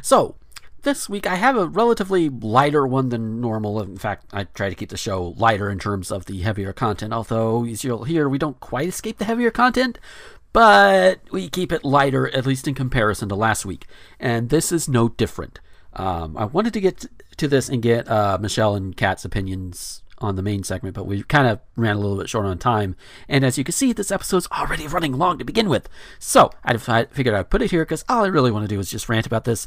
so, this week I have a relatively lighter one than normal. In fact, I try to keep the show lighter in terms of the heavier content, although, as you'll hear, we don't quite escape the heavier content, but we keep it lighter, at least in comparison to last week. And this is no different. Um, I wanted to get to this and get uh, Michelle and Kat's opinions on the main segment, but we kind of ran a little bit short on time. And as you can see, this episode's already running long to begin with. So I figured I'd put it here because all I really want to do is just rant about this.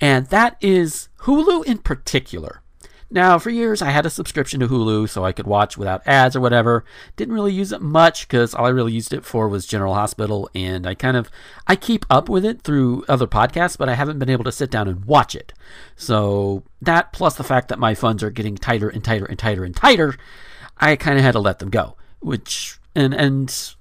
And that is Hulu in particular. Now, for years, I had a subscription to Hulu so I could watch without ads or whatever. Didn't really use it much because all I really used it for was General Hospital, and I kind of I keep up with it through other podcasts, but I haven't been able to sit down and watch it. So that plus the fact that my funds are getting tighter and tighter and tighter and tighter, I kind of had to let them go. Which and and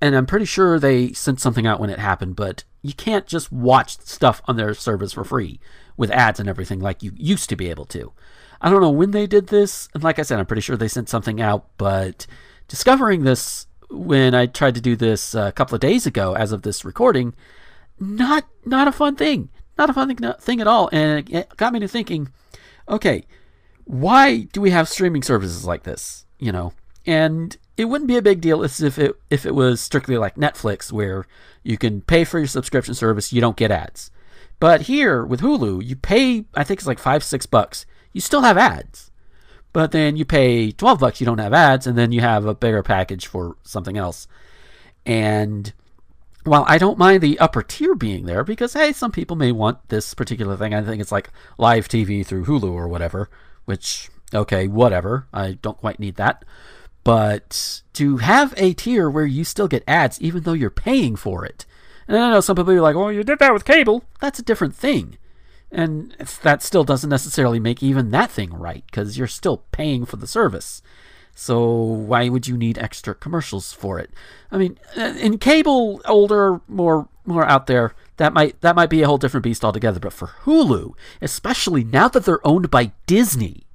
and I'm pretty sure they sent something out when it happened, but you can't just watch stuff on their service for free with ads and everything like you used to be able to. I don't know when they did this, and like I said, I'm pretty sure they sent something out, but discovering this when I tried to do this a couple of days ago, as of this recording, not not a fun thing, not a fun thing, thing at all, and it got me to thinking, okay, why do we have streaming services like this? You know, and it wouldn't be a big deal if it if it was strictly like Netflix, where you can pay for your subscription service, you don't get ads. But here with Hulu, you pay I think it's like five six bucks you still have ads. But then you pay 12 bucks, you don't have ads, and then you have a bigger package for something else. And while I don't mind the upper tier being there, because hey, some people may want this particular thing. I think it's like live TV through Hulu or whatever, which, okay, whatever. I don't quite need that. But to have a tier where you still get ads even though you're paying for it. And I know some people are like, well, you did that with cable. That's a different thing. And that still doesn't necessarily make even that thing right because you're still paying for the service. So why would you need extra commercials for it? I mean, uh, in cable, older, more more out there, that might that might be a whole different beast altogether. But for Hulu, especially now that they're owned by Disney,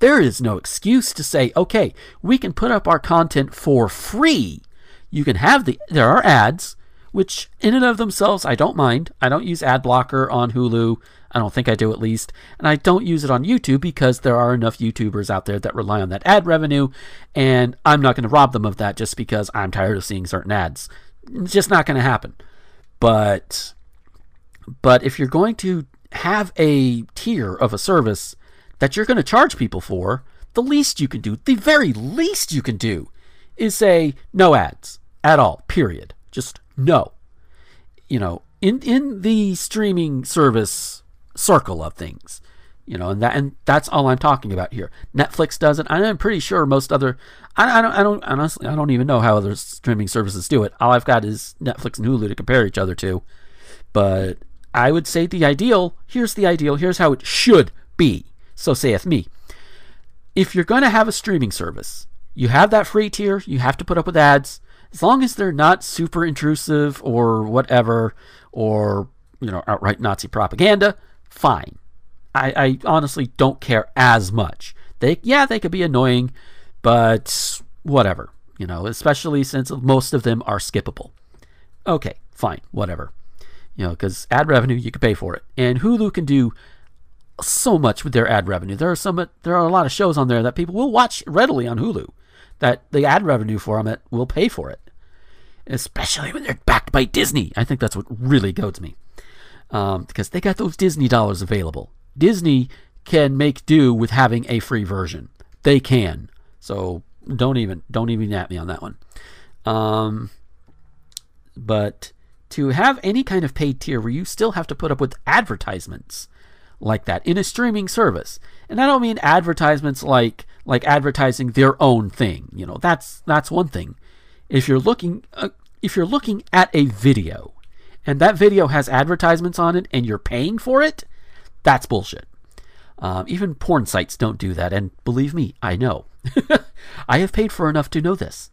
there is no excuse to say, okay, we can put up our content for free. You can have the there are ads, which in and of themselves I don't mind. I don't use ad blocker on Hulu. I don't think I do at least. And I don't use it on YouTube because there are enough YouTubers out there that rely on that ad revenue. And I'm not going to rob them of that just because I'm tired of seeing certain ads. It's just not going to happen. But but if you're going to have a tier of a service that you're going to charge people for, the least you can do, the very least you can do, is say no ads at all. Period. Just no. You know, in in the streaming service circle of things. You know, and that and that's all I'm talking about here. Netflix does it. I'm pretty sure most other I, I don't I don't honestly I don't even know how other streaming services do it. All I've got is Netflix and Hulu to compare each other to. But I would say the ideal, here's the ideal, here's how it should be. So saith me. If you're going to have a streaming service, you have that free tier, you have to put up with ads. As long as they're not super intrusive or whatever, or, you know, outright Nazi propaganda, fine. I, I honestly don't care as much. They yeah, they could be annoying, but whatever. You know, especially since most of them are skippable. Okay, fine, whatever. You know, because ad revenue you can pay for it, and Hulu can do so much with their ad revenue. There are some there are a lot of shows on there that people will watch readily on Hulu. That the ad revenue them it will pay for it, especially when they're backed by Disney. I think that's what really goads me um, because they got those Disney dollars available. Disney can make do with having a free version. They can. So don't even don't even at me on that one. Um, but to have any kind of paid tier where you still have to put up with advertisements like that in a streaming service, and I don't mean advertisements like like advertising their own thing. You know, that's that's one thing. If you're looking uh, if you're looking at a video and that video has advertisements on it and you're paying for it, that's bullshit. Um, even porn sites don't do that, and believe me, I know. I have paid for enough to know this.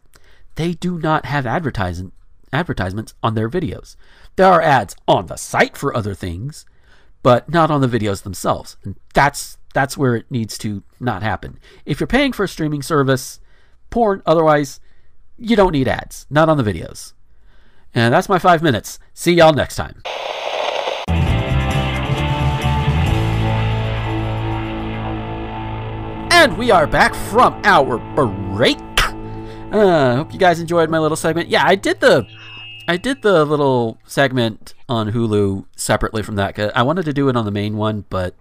They do not have advertising, advertisements on their videos. There are ads on the site for other things, but not on the videos themselves. And that's that's where it needs to not happen. If you're paying for a streaming service, porn, otherwise, you don't need ads. Not on the videos. And that's my five minutes. See y'all next time. And we are back from our break. Uh, hope you guys enjoyed my little segment. Yeah, I did the I did the little segment on Hulu separately from that. I wanted to do it on the main one, but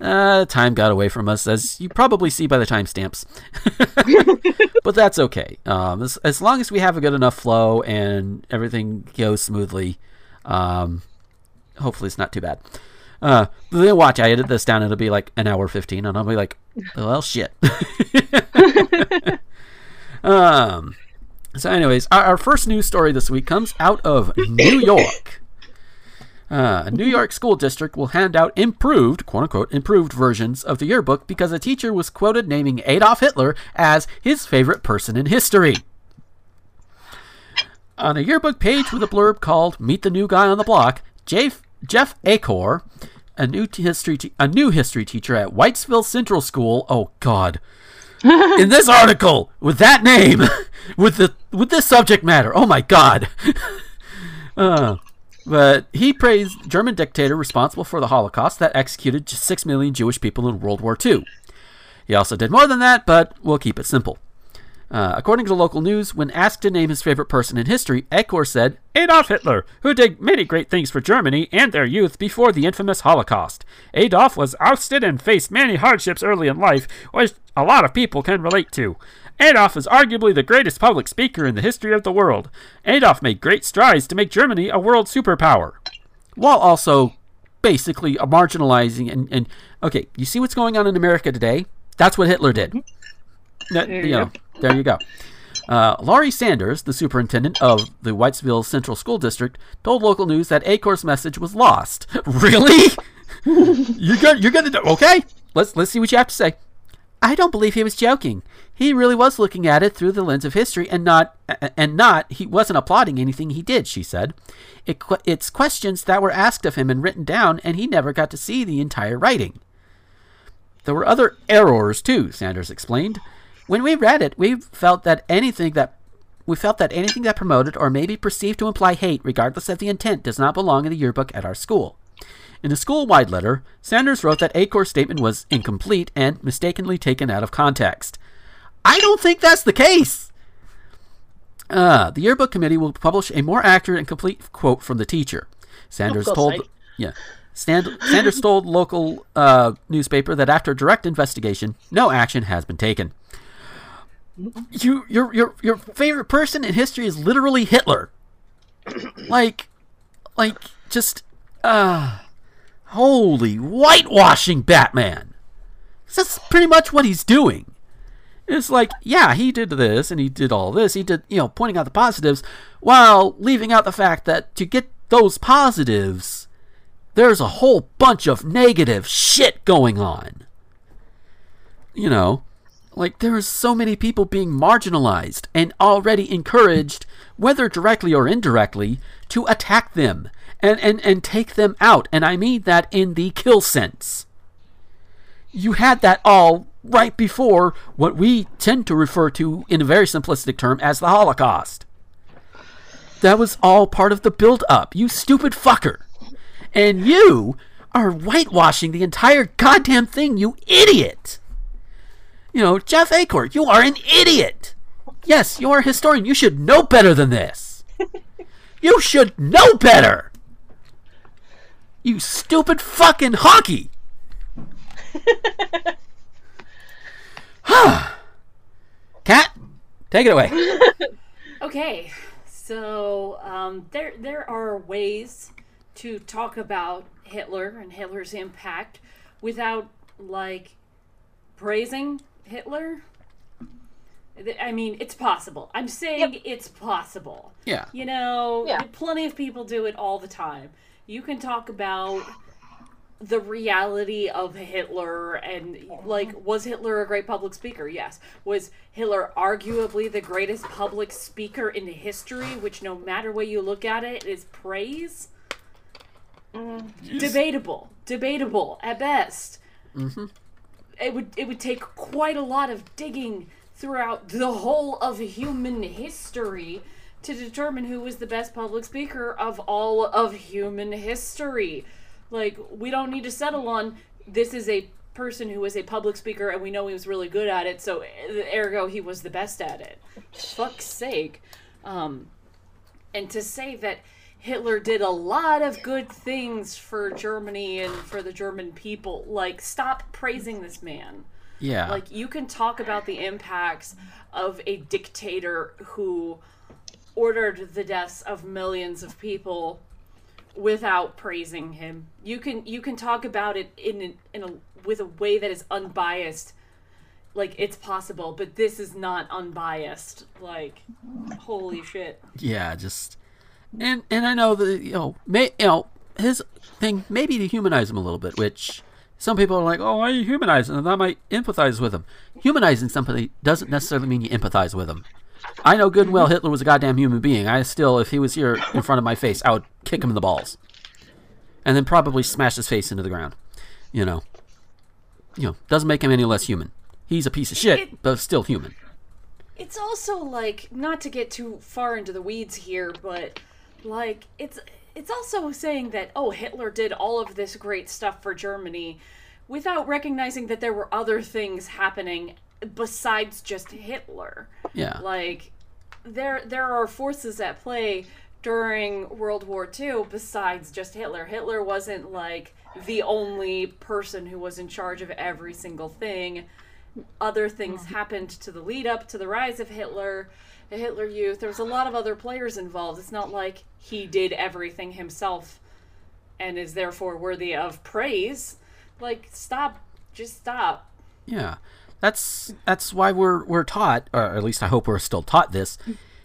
uh, time got away from us, as you probably see by the timestamps. but that's okay. Um, as, as long as we have a good enough flow and everything goes smoothly, um, hopefully it's not too bad. Uh, then watch, I edit this down, it'll be like an hour 15, and I'll be like, well, shit. um, so, anyways, our, our first news story this week comes out of New York. Uh, a New York school district will hand out improved, quote unquote, improved versions of the yearbook because a teacher was quoted naming Adolf Hitler as his favorite person in history. On a yearbook page with a blurb called "Meet the New Guy on the Block," Jeff, Jeff Acor, a new t- history te- a new history teacher at Whitesville Central School. Oh God! in this article with that name, with the with this subject matter. Oh my God! uh, but he praised German dictator responsible for the Holocaust that executed just six million Jewish people in World War II. He also did more than that, but we'll keep it simple. Uh, according to local news, when asked to name his favorite person in history, Acor said, Adolf Hitler, who did many great things for Germany and their youth before the infamous Holocaust. Adolf was ousted and faced many hardships early in life, which a lot of people can relate to. Adolf is arguably the greatest public speaker in the history of the world. Adolf made great strides to make Germany a world superpower, while also basically marginalizing and, and okay, you see what's going on in America today? That's what Hitler did. There you you know, there you go. Uh, Laurie Sanders, the superintendent of the Whitesville Central School District, told local news that Acor's message was lost. really? you're gonna, you're gonna, okay? Let's let's see what you have to say. I don't believe he was joking. He really was looking at it through the lens of history and not and not he wasn't applauding anything he did, she said. It, it's questions that were asked of him and written down and he never got to see the entire writing. There were other errors too, Sanders explained. When we read it, we felt that anything that we felt that anything that promoted or may be perceived to imply hate, regardless of the intent, does not belong in the yearbook at our school. In a school wide letter, Sanders wrote that Acor's statement was incomplete and mistakenly taken out of context. I don't think that's the case. Uh, the yearbook committee will publish a more accurate and complete quote from the teacher. Sanders told, sake. yeah, Sanders told local uh, newspaper that after direct investigation, no action has been taken. You, your, your, your favorite person in history is literally Hitler. like, like, just, uh, holy whitewashing Batman. That's pretty much what he's doing. It's like, yeah, he did this and he did all this. He did, you know, pointing out the positives while leaving out the fact that to get those positives, there's a whole bunch of negative shit going on. You know, like there are so many people being marginalized and already encouraged, whether directly or indirectly, to attack them and, and, and take them out. And I mean that in the kill sense. You had that all right before what we tend to refer to in a very simplistic term as the Holocaust. That was all part of the build up, you stupid fucker. And you are whitewashing the entire goddamn thing, you idiot. You know, Jeff Acord, you are an idiot. Yes, you are a historian. You should know better than this. you should know better. You stupid fucking hockey. Kat, take it away. Okay, so um, there there are ways to talk about Hitler and Hitler's impact without like praising Hitler. I mean, it's possible. I'm saying it's possible. Yeah. You know, Yeah. plenty of people do it all the time. You can talk about the reality of Hitler and like was Hitler a great public speaker? Yes. Was Hitler arguably the greatest public speaker in history, which no matter way you look at it is praise? Mm. Debatable. Debatable at best. Mm-hmm. It would it would take quite a lot of digging throughout the whole of human history to determine who was the best public speaker of all of human history. Like, we don't need to settle on this is a person who was a public speaker and we know he was really good at it, so ergo he was the best at it. Fuck's sake. Um, and to say that Hitler did a lot of good things for Germany and for the German people. Like, stop praising this man. Yeah. Like, you can talk about the impacts of a dictator who ordered the deaths of millions of people without praising him. You can you can talk about it in an, in a with a way that is unbiased. Like it's possible, but this is not unbiased. Like holy shit. yeah, just and and I know that you know, may, you know, his thing maybe to humanize him a little bit, which some people are like, "Oh, why are you humanizing him? I might empathize with him." Humanizing somebody doesn't necessarily mean you empathize with him. I know good and well Hitler was a goddamn human being. I still, if he was here in front of my face, I would kick him in the balls, and then probably smash his face into the ground. You know, you know, doesn't make him any less human. He's a piece of shit, It- but still human. It's also like not to get too far into the weeds here, but like it's it's also saying that oh Hitler did all of this great stuff for Germany without recognizing that there were other things happening besides just Hitler. Yeah. Like there there are forces at play during World War II besides just Hitler. Hitler wasn't like the only person who was in charge of every single thing. Other things mm. happened to the lead up to the rise of Hitler, the Hitler Youth. There was a lot of other players involved. It's not like he did everything himself and is therefore worthy of praise. Like stop, just stop. Yeah, that's that's why we're we're taught, or at least I hope we're still taught this,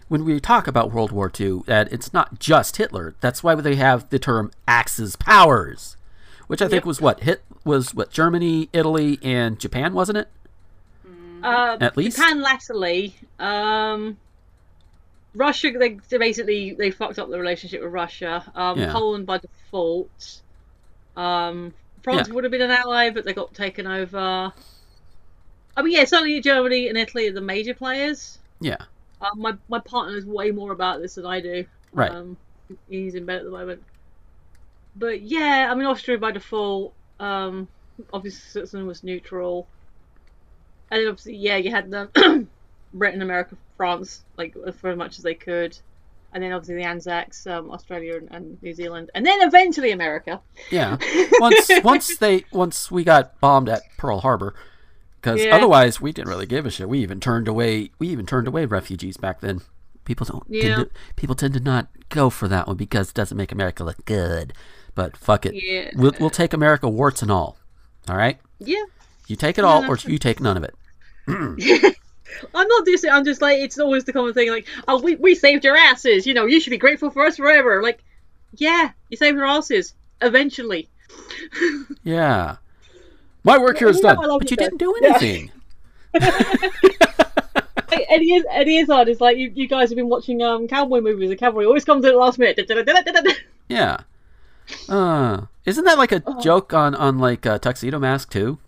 when we talk about World War II, that it's not just Hitler. That's why they have the term Axis powers, which I think was what hit was what Germany, Italy, and Japan, wasn't it? Uh, At least? Japan latterly. Um, Russia, they, they basically they fucked up the relationship with Russia. Um, Yeah. Poland by default. Um, France Yeah. would have been an ally, but they got taken over. I mean, yeah, certainly Germany and Italy are the major players. Yeah, Um, my my partner is way more about this than I do. Right. Um, he's in bed at the moment. But yeah, I mean Austria by default. Um, obviously Switzerland was neutral. And then obviously, yeah, you had the Britain, America, France, like for as much as they could. And then obviously the Anzacs, um, Australia and, and New Zealand, and then eventually America. yeah. once once they once we got bombed at Pearl Harbor, because Yeah. otherwise we didn't really give a shit. We even turned away we even turned away refugees back then. People don't Yeah. tend to, people tend to not go for that one because it doesn't make America look good. But fuck it, Yeah. we'll we'll take America warts and all. All right, Yeah. you take it all, or you take none of it. I'm not dissing. I'm just like it's always the common thing. Like, oh, we we saved your asses. You know, you should be grateful for us forever. Like, yeah, you saved your asses eventually. Yeah, my work here is you done, but you, you didn't do Yeah. anything. Like, Eddie is Eddie Izzard is like you, you guys have been watching um cowboy movies. The cowboy always comes in at the last minute. Yeah. Uh, isn't that like a Oh. joke on on like uh, Tuxedo Mask too?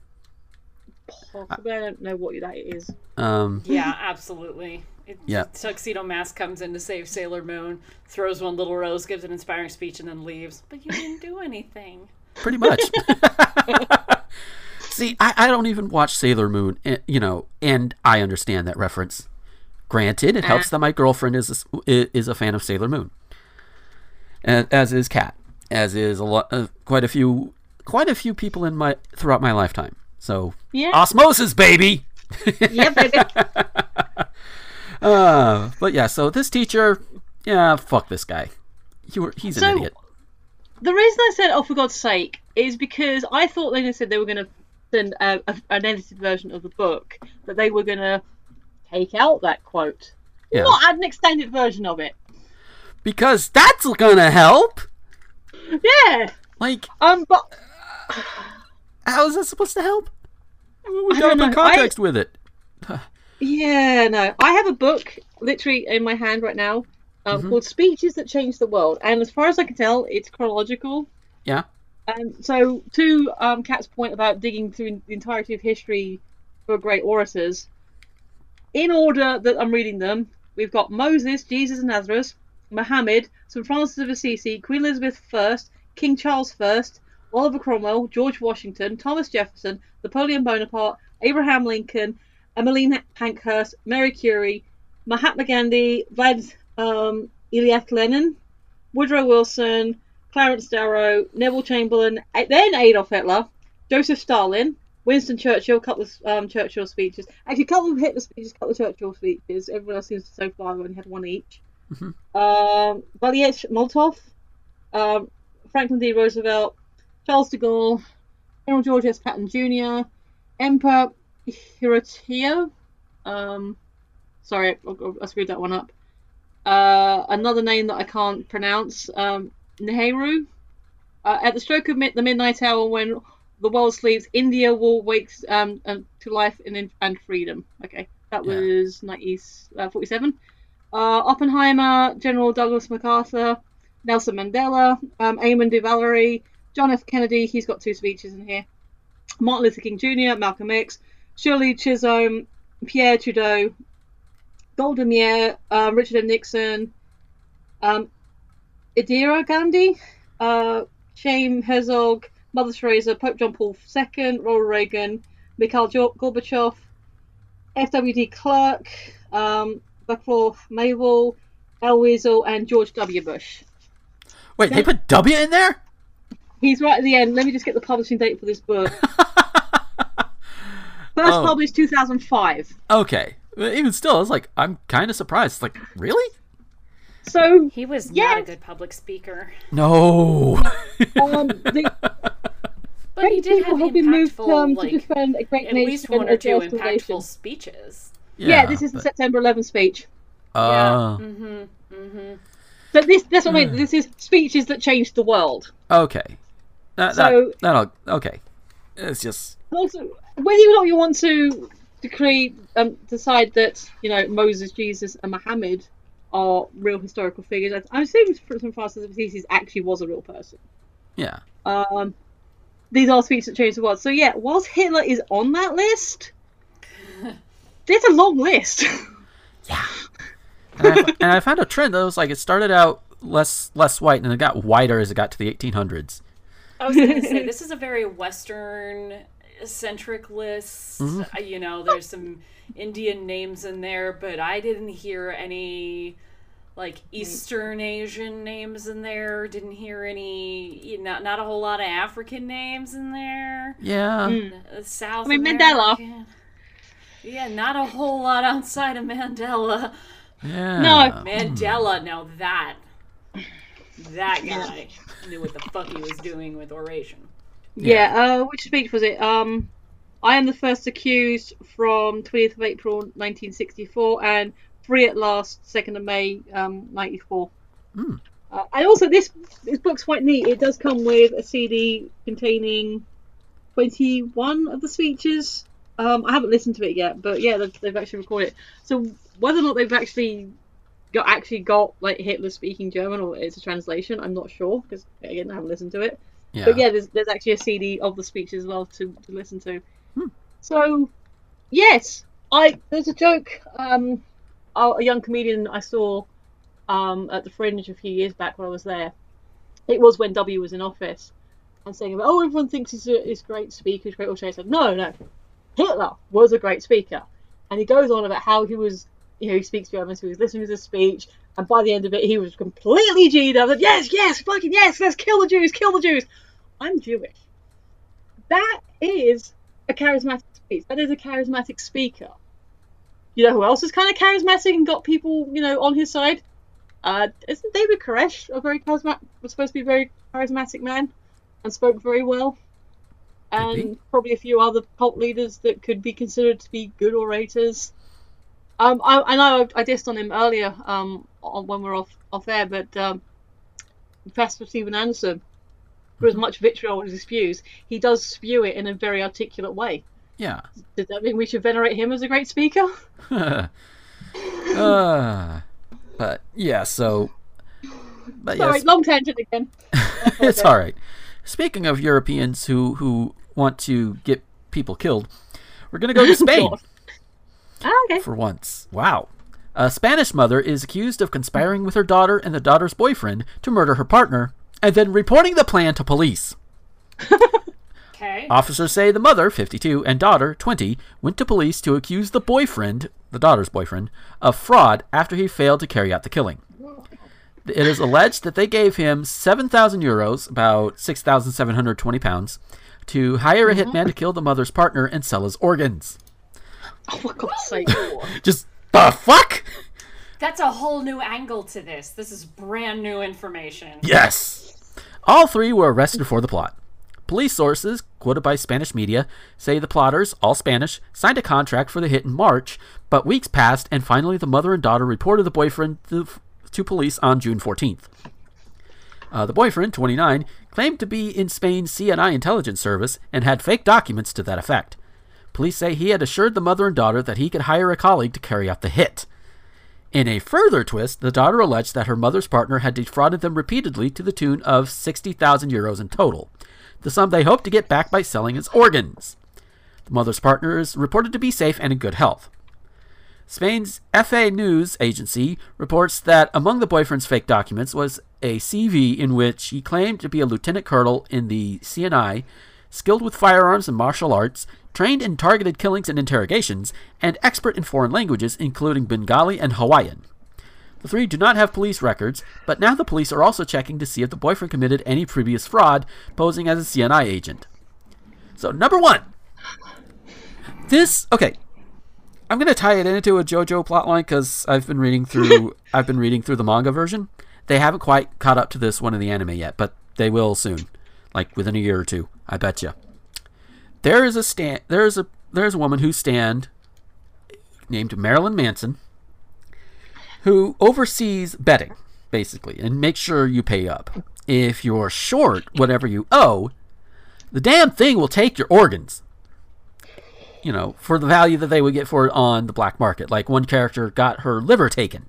Possibly, I don't know what that is. Um, Yeah, absolutely. It, Yeah. Tuxedo Mask comes in to save Sailor Moon, throws one little rose, gives an inspiring speech, and then leaves. But you didn't do anything. pretty much. See, I, I don't even watch Sailor Moon, eh, you know, and I understand that reference. Granted, it helps that my girlfriend is a, is a fan of Sailor Moon, and as is Kat, as is a lot, uh, quite a few, quite a few people in my throughout my lifetime. So, Yeah. osmosis, baby. yeah, baby. Uh, but yeah, so this teacher, yeah, fuck this guy. You were, he's an So- idiot. The reason I said, "Oh, for God's sake," is because I thought they said they were going to send a, a, an edited version of the book that they were going to take out that quote, Yeah. not add an extended version of it. Because that's gonna help. Yeah. Like, Um, but how is that supposed to help? We I got in know. context with it. Yeah, no. I have a book literally in my hand right now um, Mm-hmm. called Speeches That Changed the World. And as far as I can tell, it's chronological. Yeah. Um, so, to um, Kat's point about digging through the entirety of history for great orators, in order that I'm reading them, we've got Moses, Jesus of Nazareth, Muhammad, St. Francis of Assisi, Queen Elizabeth I, King Charles I, Oliver Cromwell, George Washington, Thomas Jefferson, Napoleon Bonaparte, Abraham Lincoln, Emmeline Pankhurst, Mary Curie, Mahatma Gandhi, Vlad um, Lenin, Woodrow Wilson, Clarence Darrow, Neville Chamberlain, then Adolf Hitler, Joseph Stalin, Winston Churchill, a couple of um, Churchill speeches. Actually, a couple of Hitler speeches, a couple of Churchill speeches. Everyone else seems to so far only had one each. Mhm. Um, Molotov, um, Franklin D. Roosevelt, Charles de Gaulle, General George S. Patton Jr., Emperor Hirohito. Um, sorry, I, I screwed that one up. Uh, another name that I can't pronounce. Um, Nehru. Uh, at the stroke of mid- the midnight hour, when the world sleeps, India will wake um, um, to life and, and freedom. Okay, that Yeah. was 1947. Uh, Oppenheimer, General Douglas MacArthur, Nelson Mandela, um, Eamon de Valera, John F. Kennedy. He's got two speeches in here. Martin Luther King Jr., Malcolm X, Shirley Chisholm, Pierre Trudeau, Golda Meir, um, Richard M. Nixon, um, Indira Gandhi, uh, Chaim Herzog, Mother Teresa, Pope John Paul II, Ronald Reagan, Mikhail Gorbachev, F.W. de Klerk, um, Vaclav Havel, Elie Wiesel, and George W. Bush. Wait, they put W in there? He's right at the end. Let me just get the publishing date for this book. First Oh. published 2005. okay. Even still, I was like, I'm kind of surprised. Like, really? So He was not a good public speaker, No. um, the but he did people have have been moved impactful, um, to like defend a great at nation least one or two address the nation. impactful speeches. Yeah, this is the September 11th speech. Uh, Mm-hmm. Mm-hmm. So this that's what I Hmm. mean. This is speeches that changed the world. okay. That, So- that, that'll, okay. It's just, Also, whether or not you want to decree um, decide that you know Moses, Jesus, and Muhammad are real historical figures, I- I'm assuming from Francis of Assisi actually was a real person. yeah. Um, these are speeches that changed the world. So yeah, whilst Hitler is on that list, there's a long list. And I, and I found a trend that was like, it started out less less white and it got whiter as it got to the 1800s. I was going to say this is a very Western centric list. Uh, You know, there's some Indian names in there, but I didn't hear any like Eastern Asian names in there. Didn't hear any, you know, not a whole lot of African names in there. Yeah. Uh, South. I mean, Mandela. American. Yeah, not a whole lot outside of Mandela. Yeah. No. Mandela, now that that guy knew what the fuck he was doing with oration. Yeah, uh, which speech was it? Um, I am the first accused from 20th of April 1964 and free at last 2nd of May um, 94. Hmm. Uh, and also, this this book's quite neat. It does come with a CD containing 21 of the speeches. Um, I haven't listened to it yet, but yeah, they've, they've actually recorded it. So whether or not they've actually got actually got like Hitler speaking German or it's a translation, I'm not sure because again, I haven't listened to it. Yeah. But yeah, there's there's actually a CD of the speeches as well to, to listen to. Hmm. So yes, I there's a joke. Um, a young comedian I saw um, at the Fringe a few years back when I was there. It was when W was in office, and saying about oh everyone thinks he's a, he's great speaker, he's great all I said no no, Hitler was a great speaker, and he goes on about how he was you know he speaks German, so he was listening to the speech, and by the end of it he was completely G'd up. Like, yes yes fucking yes, let's kill the Jews, kill the Jews. I'm Jewish. That is a charismatic speech. That is a charismatic speaker. You know who else is kind of charismatic and got people, you know, on his side? Uh, isn't David Koresh a very charismatic, was supposed to be a very charismatic man and spoke very well? And probably a few other cult leaders that could be considered to be good orators. Um, I, I know I dissed on him earlier um, on, when we are off, off air, but um, Pastor Steven Anderson, for as much vitriol as he spews, he does spew it in a very articulate way. Yeah. Does that mean we should venerate him as a great speaker? uh, but yeah, so. But Sorry, yes, long tangent again. it's all right. Speaking of Europeans who who want to get people killed, we're gonna go to Spain Ah, okay. for once. Wow. A Spanish mother is accused of conspiring with her daughter and the daughter's boyfriend to murder her partner, and then reporting the plan to police. Okay. Officers say the mother, 52, and daughter, 20, went to police to accuse the boyfriend, the daughter's boyfriend, of fraud after he failed to carry out the killing. It is alleged that they gave him 7,000 euros, about 6,720 pounds, to hire a hitman to kill the mother's partner and sell his organs. Oh, for God's sake. Just the fuck? That's a whole new angle to this. This is brand new information. Yes. All three were arrested for the plot. Police sources, quoted by Spanish media, say the plotters, all Spanish, signed a contract for the hit in March, but weeks passed and finally the mother and daughter reported the boyfriend to, to police on June 14th. Uh, the boyfriend, 29, claimed to be in Spain's CNI intelligence service and had fake documents to that effect. Police say he had assured the mother and daughter that he could hire a colleague to carry out the hit. In a further twist, the daughter alleged that her mother's partner had defrauded them repeatedly to the tune of 60,000 euros in total, the sum they hoped to get back by selling his organs. The mother's partner is reported to be safe and in good health. Spain's EFE News agency reports that among the boyfriend's fake documents was a CV in which he claimed to be a lieutenant colonel in the CNI, skilled with firearms and martial arts, trained in targeted killings and interrogations, and expert in foreign languages, including Bengali and Hawaiian. The three do not have police records, but now the police are also checking to see if the boyfriend committed any previous fraud, posing as a CNI agent. So, number one, this okay. I'm gonna tie it into a JoJo plotline because I've been reading through. I've been reading through the manga version. They haven't quite caught up to this one in the anime yet, but they will soon, like within a year or two. I bet you. There is a stand. There is a there is a woman who stand named Marilyn Manson, who oversees betting basically and makes sure you pay up. If you're short whatever you owe, the damn thing will take your organs. You know, for the value that they would get for it on the black market. Like one character got her liver taken.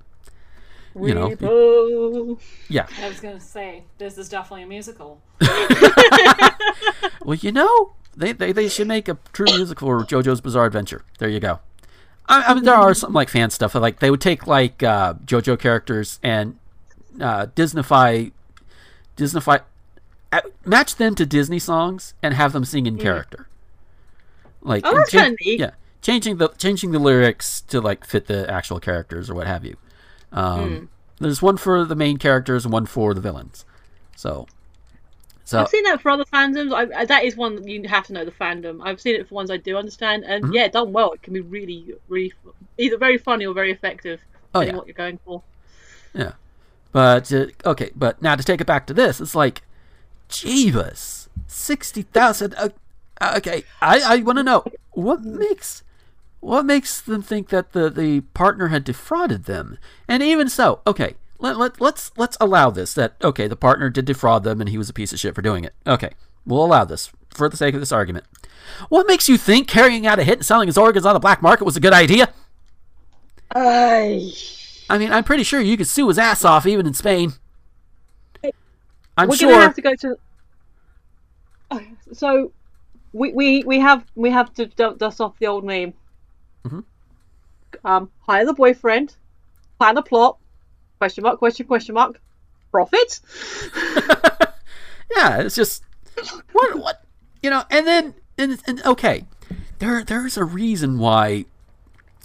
You know, Repo. yeah. I was gonna say this is definitely a musical. Well, you know, they, they, they should make a true musical for JoJo's Bizarre Adventure. There you go. I, I mean, there are some like fan stuff. Like they would take like uh, JoJo characters and uh, Disneyfy, Disneyfy, uh, match them to Disney songs and have them sing in character. Like Oh, that's cha- neat. yeah, changing the changing the lyrics to like fit the actual characters or what have you. Um, Hmm. There's one for the main characters and one for the villains. So, so I've seen that for other fandoms. I, that is one that you have to know the fandom. I've seen it for ones I do understand, and Mm-hmm. yeah, done well. It can be really, really either very funny or very effective. Oh, depending yeah. what you're going for. Yeah. But uh, okay, but now to take it back to this, it's like, Jeebus, sixty thousand. Uh, okay, I I want to know what makes what makes them think that the the partner had defrauded them, and even so, okay. Let, let, let's let's allow this that okay the partner did defraud them and he was a piece of shit for doing it okay we'll allow this for the sake of this argument what makes you think carrying out a hit and selling his organs on the black market was a good idea Ay. I mean, I'm pretty sure you could sue his ass off even in Spain. I'm We're sure. gonna have to go to. Oh, So, we we we have we have to du- dust off the old name. Mhm. Um, hire the boyfriend, plan a plot. Question mark? Question? Question mark? Profit? yeah, it's just what what you know, and then and, and okay, there there's a reason why,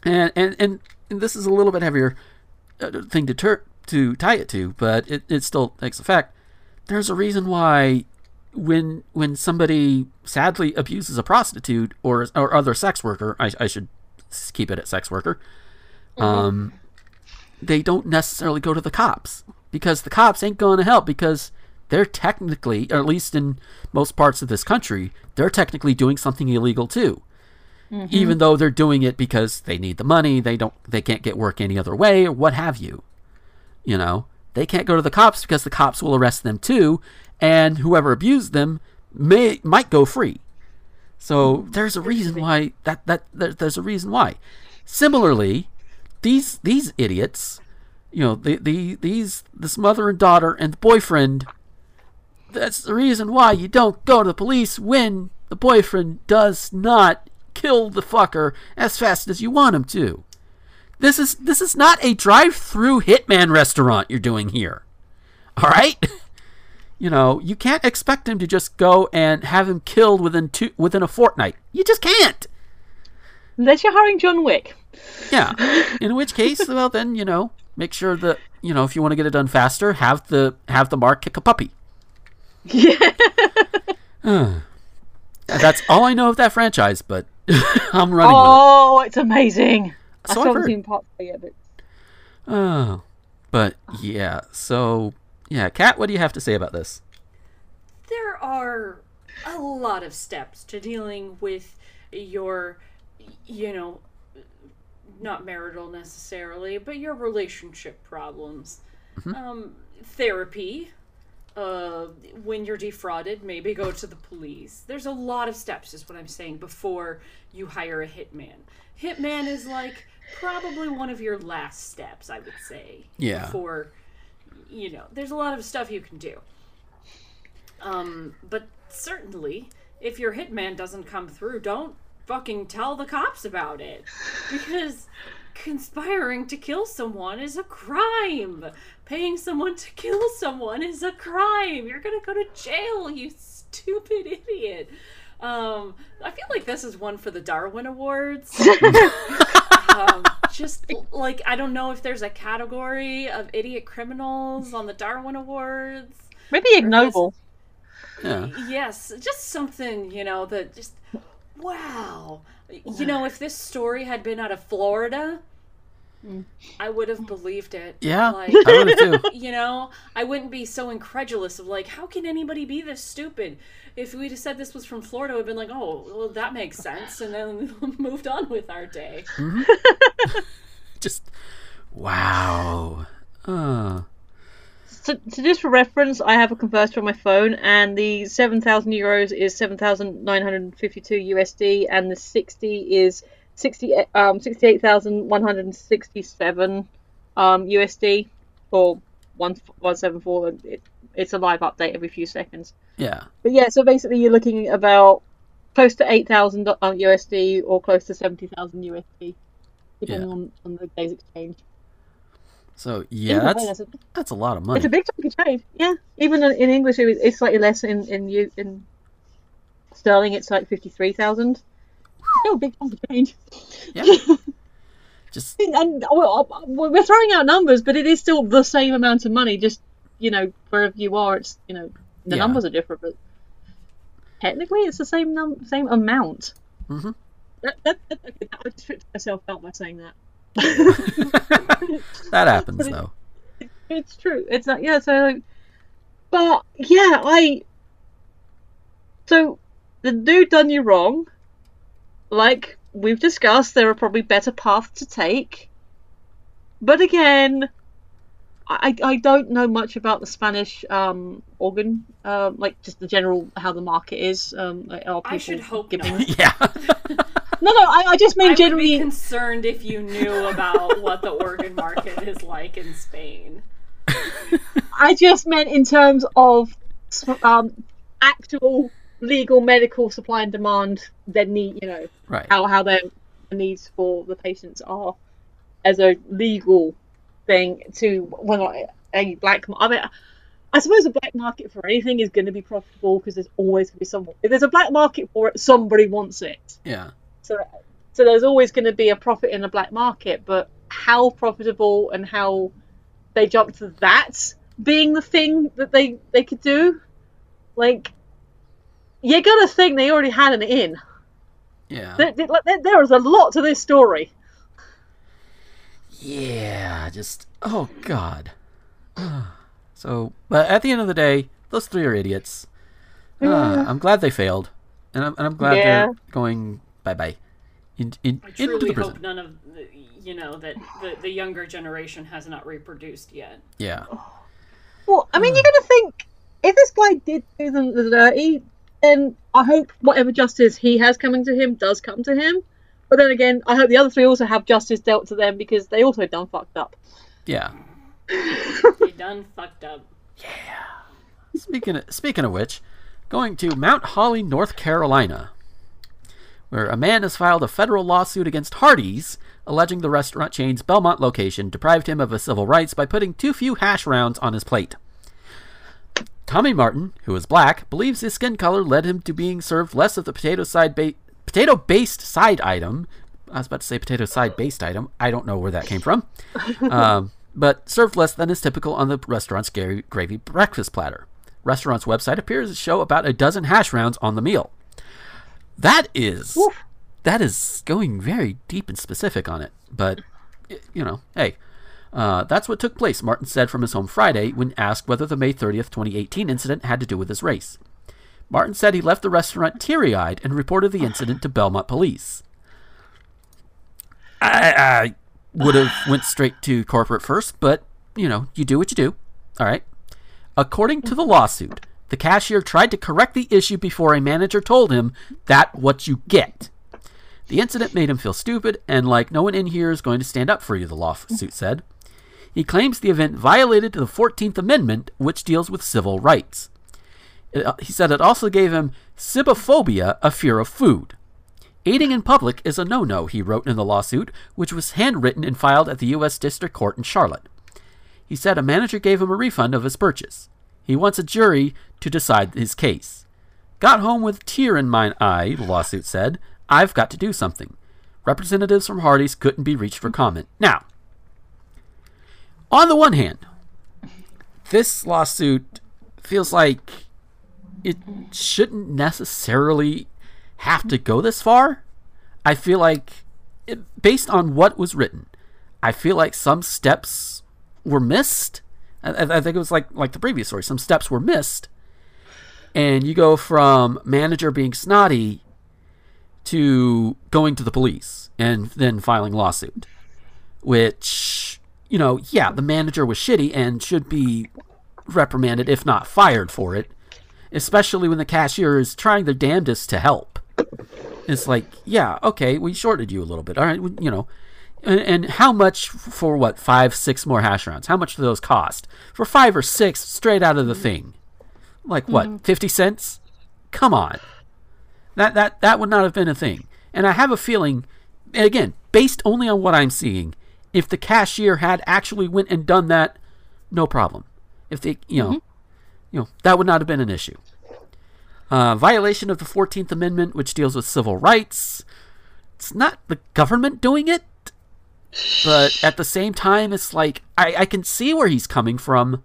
and and and, and this is a little bit heavier uh, thing to tur- to tie it to, but it, it still takes effect. There's a reason why when when somebody sadly abuses a prostitute or or other sex worker, I, I should keep it at sex worker. Um, they don't necessarily go to the cops because the cops ain't going to help because they're technically, or at least in most parts of this country, they're technically doing something illegal too. Mm-hmm. Even though they're doing it because they need the money, they don't, they can't get work any other way, or what have you. You know, they can't go to the cops because the cops will arrest them too, and whoever abused them may might go free. So mm-hmm. there's a reason why that that there, there's a reason why. Similarly, these these idiots, you know, the, the these this mother and daughter and the boyfriend. That's the reason why you don't go to the police when the boyfriend does not kill the fucker as fast as you want him to. This is this is not a drive-through hitman restaurant you're doing here. All right? You know, you can't expect him to just go and have him killed within two within a fortnight. You just can't. Unless you're hiring John Wick. Yeah. In which case, well, then you know, make sure that you know if you want to get it done faster, have the have the mark kick a puppy. Yeah. That's all I know of that franchise, but I'm running with Oh, it's amazing. I So still I've haven't heard. seen part three yet, but it. Oh, but yeah. So yeah, Kat, what do you have to say about this? there are a lot of steps to dealing with your you know not marital necessarily but your relationship problems. Um, therapy uh, when you're defrauded maybe go to the police. There's a lot of steps is what i'm saying before you hire a hitman. Hitman is like probably one of your last steps i would say Yeah. before you know there's a lot of stuff you can do. Um, but certainly, if your hitman doesn't come through, don't fucking tell the cops about it. Because conspiring to kill someone is a crime. Paying someone to kill someone is a crime. You're gonna go to jail, you stupid idiot. Um, I feel like this is one for the Darwin Awards. um, just like I don't know if there's a category of idiot criminals on the Darwin Awards. maybe ignoble. Yeah. Yes, just something, you know, that just wow. You know, if this story had been out of Florida, I would have believed it. Yeah, Like, I would have too. you know, I wouldn't be so incredulous of like, how can anybody be this stupid? If we'd have said this was from Florida, we'd been like, oh, well, that makes sense, and then moved on with our day. Just wow. Uh, So, so just for reference, I have a converter on my phone, and the seven thousand euros is seven thousand nine hundred fifty-two USD, and the sixty is sixty um sixty-eight thousand one hundred sixty-seven um USD for one one seven four. It, it's a live update every few seconds. yeah. But yeah, so basically you're looking about close to eight thousand uh, USD or close to seventy thousand USD, depending Yeah. on, on the day's exchange. So yeah, that's that's a- that's a lot of money. it's a big chunk of change. Yeah, even in in English, it- it's slightly less. In in you in sterling, it's like fifty three thousand. Still a big chunk of change. Yeah. Just And well, we're throwing out numbers, but it is still the same amount of money. Just you know, wherever you are, it's you know the Yeah. numbers are different, but technically, it's the same num same amount. Mhm. That, that, that, I just tricked myself out by saying that. that happens though. It's true. It's not. Yeah. So, but yeah, I. So, the dude done you wrong. Like we've discussed, there are probably better paths to take. But again, I I don't know much about the Spanish um organ, um like just the general how the market is. Um, like, are I should hope giving- not. yeah. No, no, I, I just mean I would be generally. concerned if you knew about what the organ market is like in Spain. I just meant in terms of um, actual legal medical supply and demand. Their need, you know, right. how how their needs for the patients are as a legal thing to well a black. mar- I mean, I suppose a black market for anything is going to be profitable because there's always going to be someone. If there's a black market for it, somebody wants it. Yeah. So, so there's always going to be a profit in the black market, but how profitable and how they jump to that being the thing that they they could do, like you got to think they already had an in. Yeah. There, there, there- there is a lot to this story. Yeah, just oh god. so, but at the end of the day, those three are idiots. Uh, I'm glad they failed, and I'm, and I'm glad Yeah. they're going bye bye in, in, I into truly the hope none of the, you know that the, the younger generation has not reproduced yet. Yeah, Well, I mean, you're gonna think if this guy did do them the dirty, then I hope whatever justice he has coming to him does come to him. But then again, I hope the other three also have justice dealt to them because they also done fucked up. yeah. They done fucked up. Yeah. Speaking of, speaking of which, going to Mount Holly, North Carolina, where a man has filed a federal lawsuit against Hardee's, alleging the restaurant chain's Belmont location deprived him of his civil rights by putting too few hash rounds on his plate. Tommy Martin, who is black, believes his skin color led him to being served less of the potato side ba- potato based side item. I was about to say potato side based item. I don't know where that came from. um, but served less than is typical on the restaurant's gravy, gravy breakfast platter. Restaurant's website appears to show about a dozen hash browns on the meal. That is that is going very deep and specific on it, but you know, hey, uh, that's what took place. Martin said from his home Friday when asked whether the May 30th, 2018 incident had to do with his race. Martin said he left the restaurant teary-eyed and reported the incident to Belmont police. I, I would have went straight to corporate first, but you know, you do what you do. All right. According to the lawsuit, the cashier tried to correct the issue before a manager told him that what you get. The incident made him feel stupid and like no one in here is going to stand up for you, the lawsuit said. He claims the event violated the 14th Amendment, which deals with civil rights. It- uh, he said it also gave him cibophobia, a fear of food. Eating in public is a no no, he wrote in the lawsuit, which was handwritten and filed at the U.S. District Court in Charlotte. He said a manager gave him a refund of his purchase. He wants a jury to decide his case. Got home with a tear in mine eye, the lawsuit said. I've got to do something. Representatives from Hardee's couldn't be reached for comment. Now, on the one hand, this lawsuit feels like it shouldn't necessarily have to go this far. I feel like, it, based on what was written, I feel like some steps were missed. I, I think it was like like the previous story. Some steps were missed, and you go from manager being snotty to going to the police and then filing lawsuit, which you know, yeah, the manager was shitty and should be reprimanded if not fired for it, especially when the cashier is trying their damnedest to help. It's like, yeah, okay, we shorted you a little bit. All right, you know. And, and how much for what? Five, six more hash rounds? How much do those cost? For five or six straight out of the thing. Like what? 50 cents? Come on. That, that, that would not have been a thing. And I have a feeling, and again, based only on what I'm seeing, if the cashier had actually went and done that, no problem. If they, you know, you know, that would not have been an issue. Uh, violation of the 14th Amendment, which deals with civil rights. It's not the government doing it, but at the same time, it's like I, I can see where he's coming from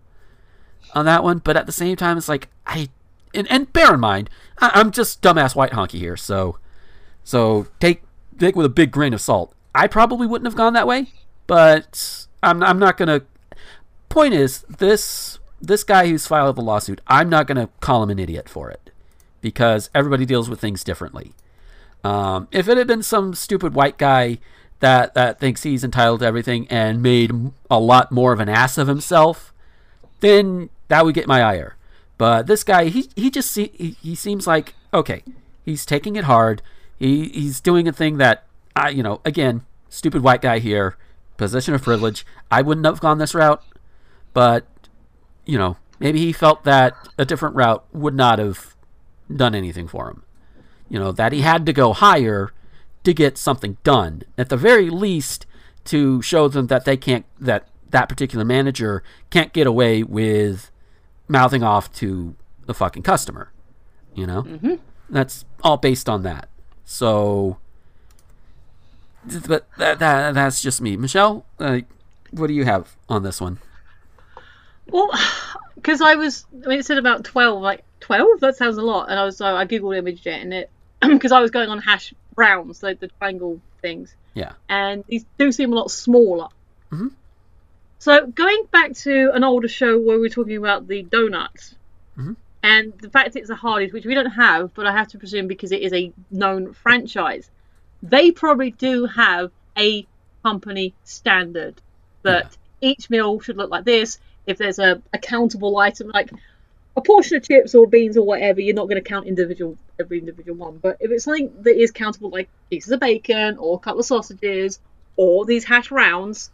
on that one, but at the same time, it's like I and, and bear in mind, I, I'm just dumbass white honky here, so so take take with a big grain of salt. I probably wouldn't have gone that way, but I'm I'm not gonna. Point is, this this guy who's filed the lawsuit, I'm not gonna call him an idiot for it because everybody deals with things differently. Um, if it had been some stupid white guy that that thinks he's entitled to everything and made a lot more of an ass of himself, then that would get my ire. But this guy, he he just see, he, he seems like okay, he's taking it hard. He he's doing a thing that I you know again stupid white guy here, position of privilege. I wouldn't have gone this route, but you know maybe he felt that a different route would not have done anything for him. You know that he had to go higher to get something done. At the very least to show them that they can't that that particular manager can't get away with mouthing off to the fucking customer you know? That's all based on that. So but that, that that's just me. Michelle uh, what do you have on this one? Well, because I was, I mean, it said about 12, like, 12? That sounds a lot. And I was, so I googled image it, and it, because I was going on hash browns, like the triangle things, yeah and these do seem a lot smaller. Mhm. So going back to an older show where we were talking about the donuts, Mhm. and the fact it's a Hardee's, which we don't have, but I have to presume because it is a known franchise, they probably do have a company standard that each meal should look like this. If there's a, a countable item like a portion of chips or beans or whatever, you're not going to count individual every individual one. But if it's something that is countable, like pieces of bacon or a couple of sausages or these hash rounds,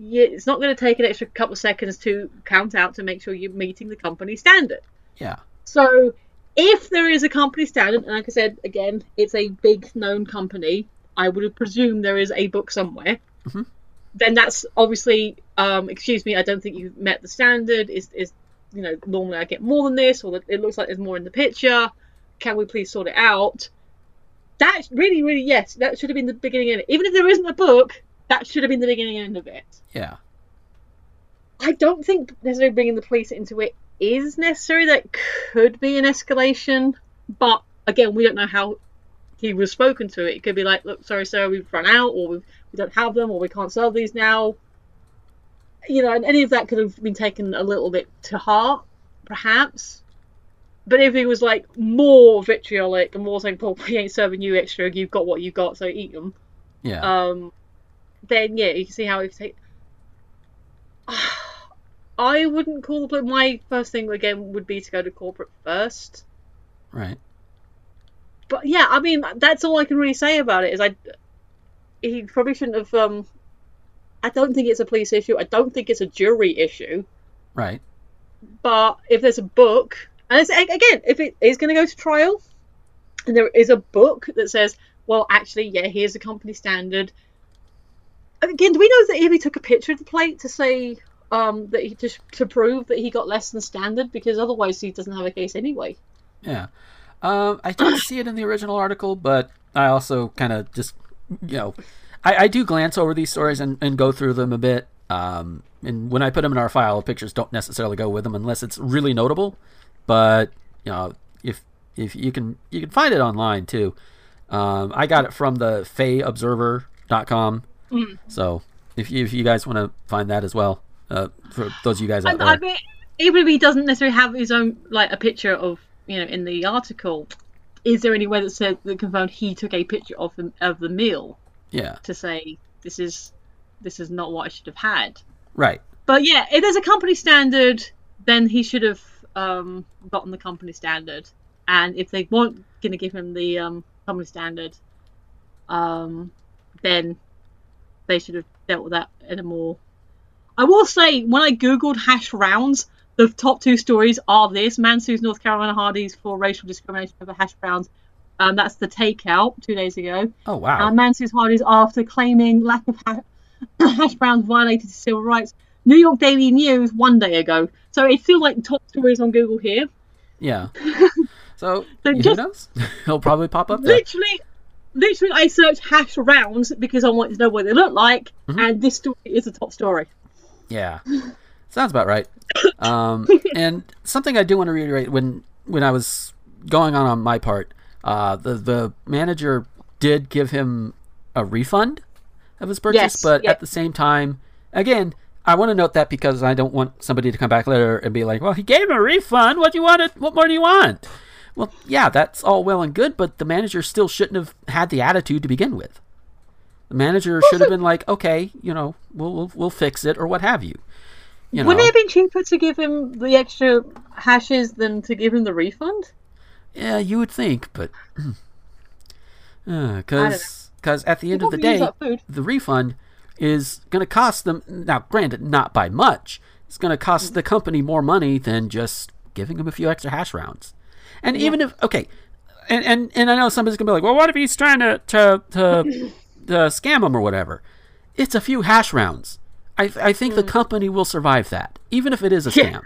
it's not going to take an extra couple of seconds to count out to make sure you're meeting the company standard. yeah So if there is a company standard, and like I said again, it's a big known company, I would presume there is a book somewhere. Mhm. Then that's obviously, um, excuse me, I don't think you've met the standard. Is is you know normally I get more than this, or that it looks like there's more in the picture. Can we please sort it out? That really, really, yes, that should have been the beginning end. Even if there isn't a book, that should have been the beginning and end of it. yeah I don't think necessarily bringing the police into it is necessary. That could be an escalation, but again, we don't know how he was spoken to. It could be like, "Look, sorry, sir, we've run out, or we've, we don't have them, or we can't sell these now." You know, and any of that could have been taken a little bit to heart, perhaps. But if he was like more vitriolic and more saying, "Paul, we ain't serving you extra. You've got what you got, so eat them," Yeah. um, then yeah, you can see how it take. I wouldn't call the my first thing again would be to go to corporate first. right. But yeah, I mean that's all I can really say about it is I he probably shouldn't have. Um, I don't think it's a police issue. I don't think it's a jury issue. Right. But if there's a book, and it's, again, if it is going to go to trial, and there is a book that says, well, actually, yeah, here's the company standard. Again, do we know that if he took a picture of the plate to say um, that he just to prove that he got less than standard? Because otherwise, he doesn't have a case anyway. Yeah. Um, I didn't see it in the original article, but I also kind of just, you know, I, I do glance over these stories and, and go through them a bit. Um, and when I put them in our file, pictures don't necessarily go with them unless it's really notable. But you know, if if you can you can find it online too. Um, I got it from the FayObserver.com. So if you, if you guys want to find that as well, uh, for those of you guys out And there, I mean, even if he doesn't necessarily have his own like a picture of you know in the article, is there any way that said that confirmed he took a picture of the of the meal yeah, to say this is this is not what I should have had? right. But yeah, if there's a company standard, then he should have um, gotten the company standard. And if they weren't going to give him the um, company standard, um, then they should have dealt with that in a more. I will say, when I googled hash rounds, the top two stories are this: Man sues North Carolina Hardee's for racial discrimination over hash browns. Um, that's the takeout two days ago. Oh wow. Uh, Man sues Hardee's after claiming lack of ha- hash browns violated civil rights. New York Daily News one day ago. So it feels like top stories on Google here. Yeah. So, So who just- knows? He'll probably pop up there. Literally, literally, I searched hash rounds because I wanted to know what they look like, Mm-hmm. and this story is a top story. Yeah. Sounds about right. Um, and something I do want to reiterate when when I was going on on my part, uh, the the manager did give him a refund of his purchase, Yes, but yeah. at the same time, again, I want to note that because I don't want somebody to come back later and be like, "Well, he gave him a refund. What do you want? What more do you want?" Well, yeah, that's all well and good, but the manager still shouldn't have had the attitude to begin with. The manager should have been like, "Okay, you know, we'll we'll, we'll fix it or what have you." You know, Wouldn't it have been cheaper to give him the extra hashes than to give him the refund? Yeah, you would think, but uh, because because at the end of the day, the refund is going to cost them. Now, granted, not by much. It's going to cost the company more money than just giving them a few extra hash rounds. And even if okay, and and, and I know somebody's going to be like, well, what if he's trying to to to, to scam them or whatever? It's a few hash rounds. I I think the company will survive that, even if it is a scam.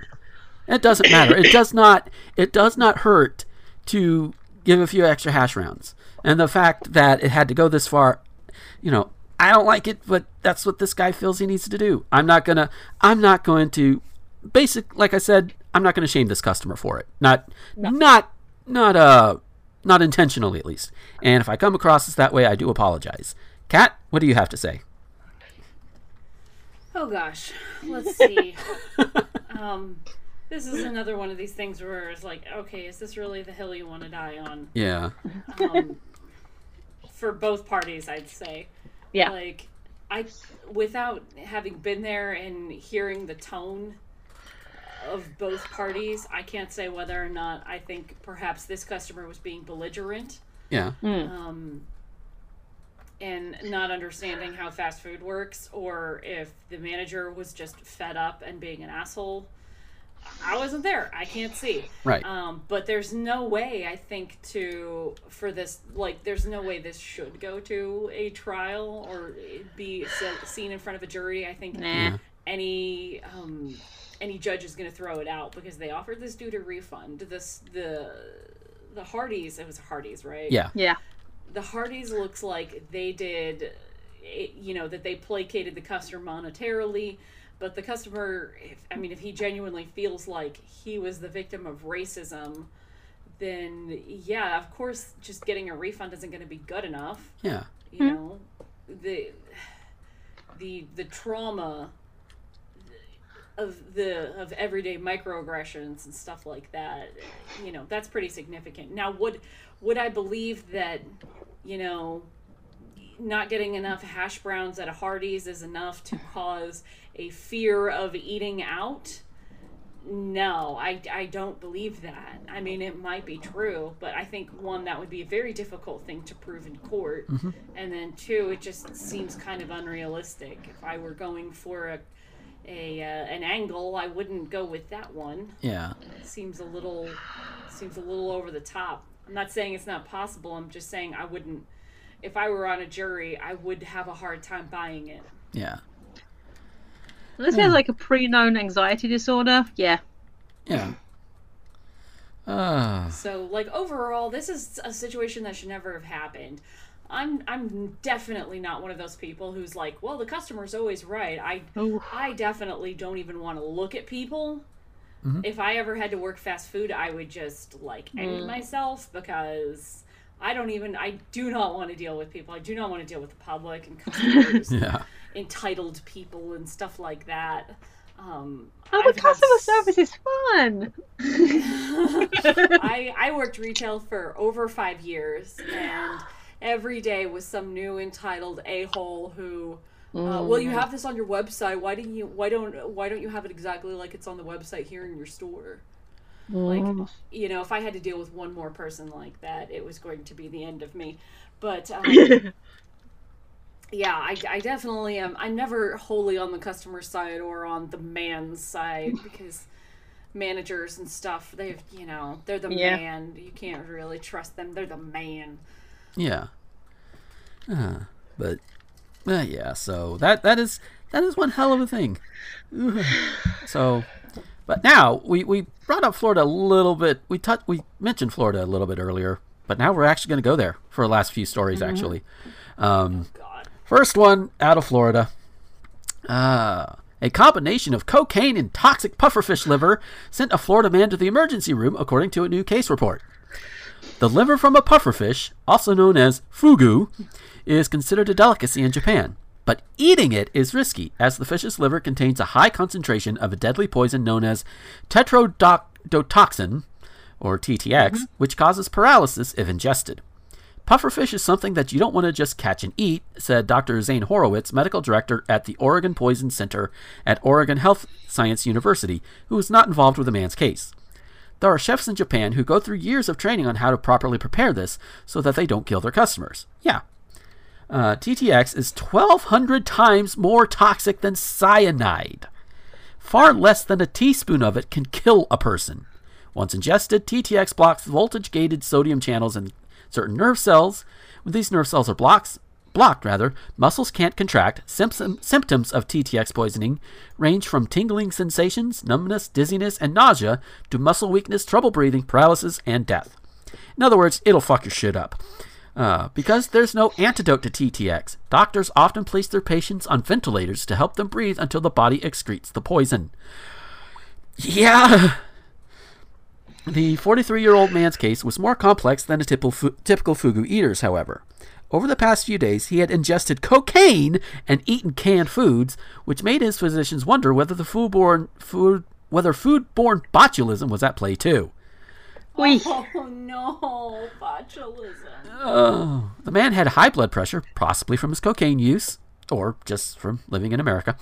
It doesn't matter. It does not. It does not hurt to give a few extra hash rounds. And the fact that it had to go this far, you know, I don't like it, but that's what this guy feels he needs to do. I'm not gonna. I'm not going to. Basic, like I said, I'm not going to shame this customer for it. Not, not, not uh, not intentionally at least. And if I come across as that way, I do apologize. Kat, what do you have to say? Oh gosh, let's see. um, this is another one of these things where it's like, okay, is this really the hill you want to die on? Yeah. Um, for both parties, I'd say. Yeah. Like, I, without having been there and hearing the tone of both parties, I can't say whether or not I think perhaps this customer was being belligerent Yeah. um, and not understanding how fast food works, or if the manager was just fed up and being an asshole. I wasn't there. I can't see. Right. Um, but there's no way I think to for this like there's no way this should go to a trial or be seen in front of a jury. I think Nah. any um, any judge is going to throw it out because they offered this dude a refund. This the the Hardee's. It was Hardee's, right? Yeah. Yeah. the Hardee's looks like they did, eh, you know, that they placated the customer monetarily. But the customer, if, I mean, if he genuinely feels like he was the victim of racism, then yeah, of course, just getting a refund isn't going to be good enough. Yeah. You hmm. know, the the the trauma of the of everyday microaggressions and stuff like that you know that's pretty significant now would would i believe that you know not getting enough hash browns at a hardee's is enough to cause a fear of eating out no i, I don't believe that i mean it might be true but i think one that would be a very difficult thing to prove in court and then two it just seems kind of unrealistic if i were going for a a uh, an angle i wouldn't go with that one Yeah. seems a little seems a little over the top. I'm not saying it's not possible. I'm just saying I wouldn't if I were on a jury, I would have a hard time buying it. Yeah. Unless he has hmm. like a pre-known anxiety disorder, yeah. Yeah. Uh, So like overall, this is a situation that should never have happened. I'm I'm definitely not one of those people who's like, well, the customer's always right. I Oh. I definitely don't even want to look at people. Mm-hmm. If I ever had to work fast food, I would just like end hmm. myself because I don't even I do not want to deal with people. I do not want to deal with the public and customers, yeah. Entitled people and stuff like that. Um, Oh, I've but customer s- service is fun. I, I worked retail for over five years, and every day was some new entitled a hole who. Uh, well, you have this on your website. Why didn't you? Why don't? Why don't you have it exactly like it's on the website here in your store? Like, you know, if I had to deal with one more person like that, it was going to be the end of me. But um, yeah, I, I definitely am. I'm never wholly on the customer side or on the man's side because managers and stuff, they've, you know, they're the Yeah. man. You can't really trust them. They're the man. Yeah. Uh, but uh, yeah, so that that is that is one hell of a thing. so, but now we we brought up Florida a little bit. We touched we mentioned Florida a little bit earlier, but now we're actually going to go there for the last few stories. Actually, um, God. First one out of Florida. Uh, a combination of cocaine and toxic pufferfish liver sent a Florida man to the emergency room, according to a new case report. The liver from a pufferfish, also known as fugu, is considered a delicacy in Japan. But eating it is risky, as the fish's liver contains a high concentration of a deadly poison known as tetrodotoxin, or TTX, which causes paralysis if ingested. Pufferfish is something that you don't want to just catch and eat, said Dr. Zane Horowitz, medical director at the Oregon Poison Center at Oregon Health Science University, who was not involved with the man's case. There are chefs in Japan who go through years of training on how to properly prepare this so that they don't kill their customers. Yeah. Uh, TTX is 1,200 times more toxic than cyanide. Far less than a teaspoon of it can kill a person. Once ingested, TTX blocks voltage gated sodium channels in certain nerve cells. When these nerve cells are blocks, blocked, rather, muscles can't contract. Symptom, symptoms of TTX poisoning range from tingling sensations, numbness, dizziness, and nausea to muscle weakness, trouble breathing, paralysis, and death. In other words, it'll fuck your shit up. Uh, because there's no antidote to TTX, doctors often place their patients on ventilators to help them breathe until the body excretes the poison. Yeah. The 43 year old man's case was more complex than a typical, fu- typical fugu eater's, however. Over the past few days, he had ingested cocaine and eaten canned foods, which made his physicians wonder whether the foodborne food whether foodborne botulism was at play too. Wee. Oh no, botulism. Oh, the man had high blood pressure, possibly from his cocaine use, or just from living in America,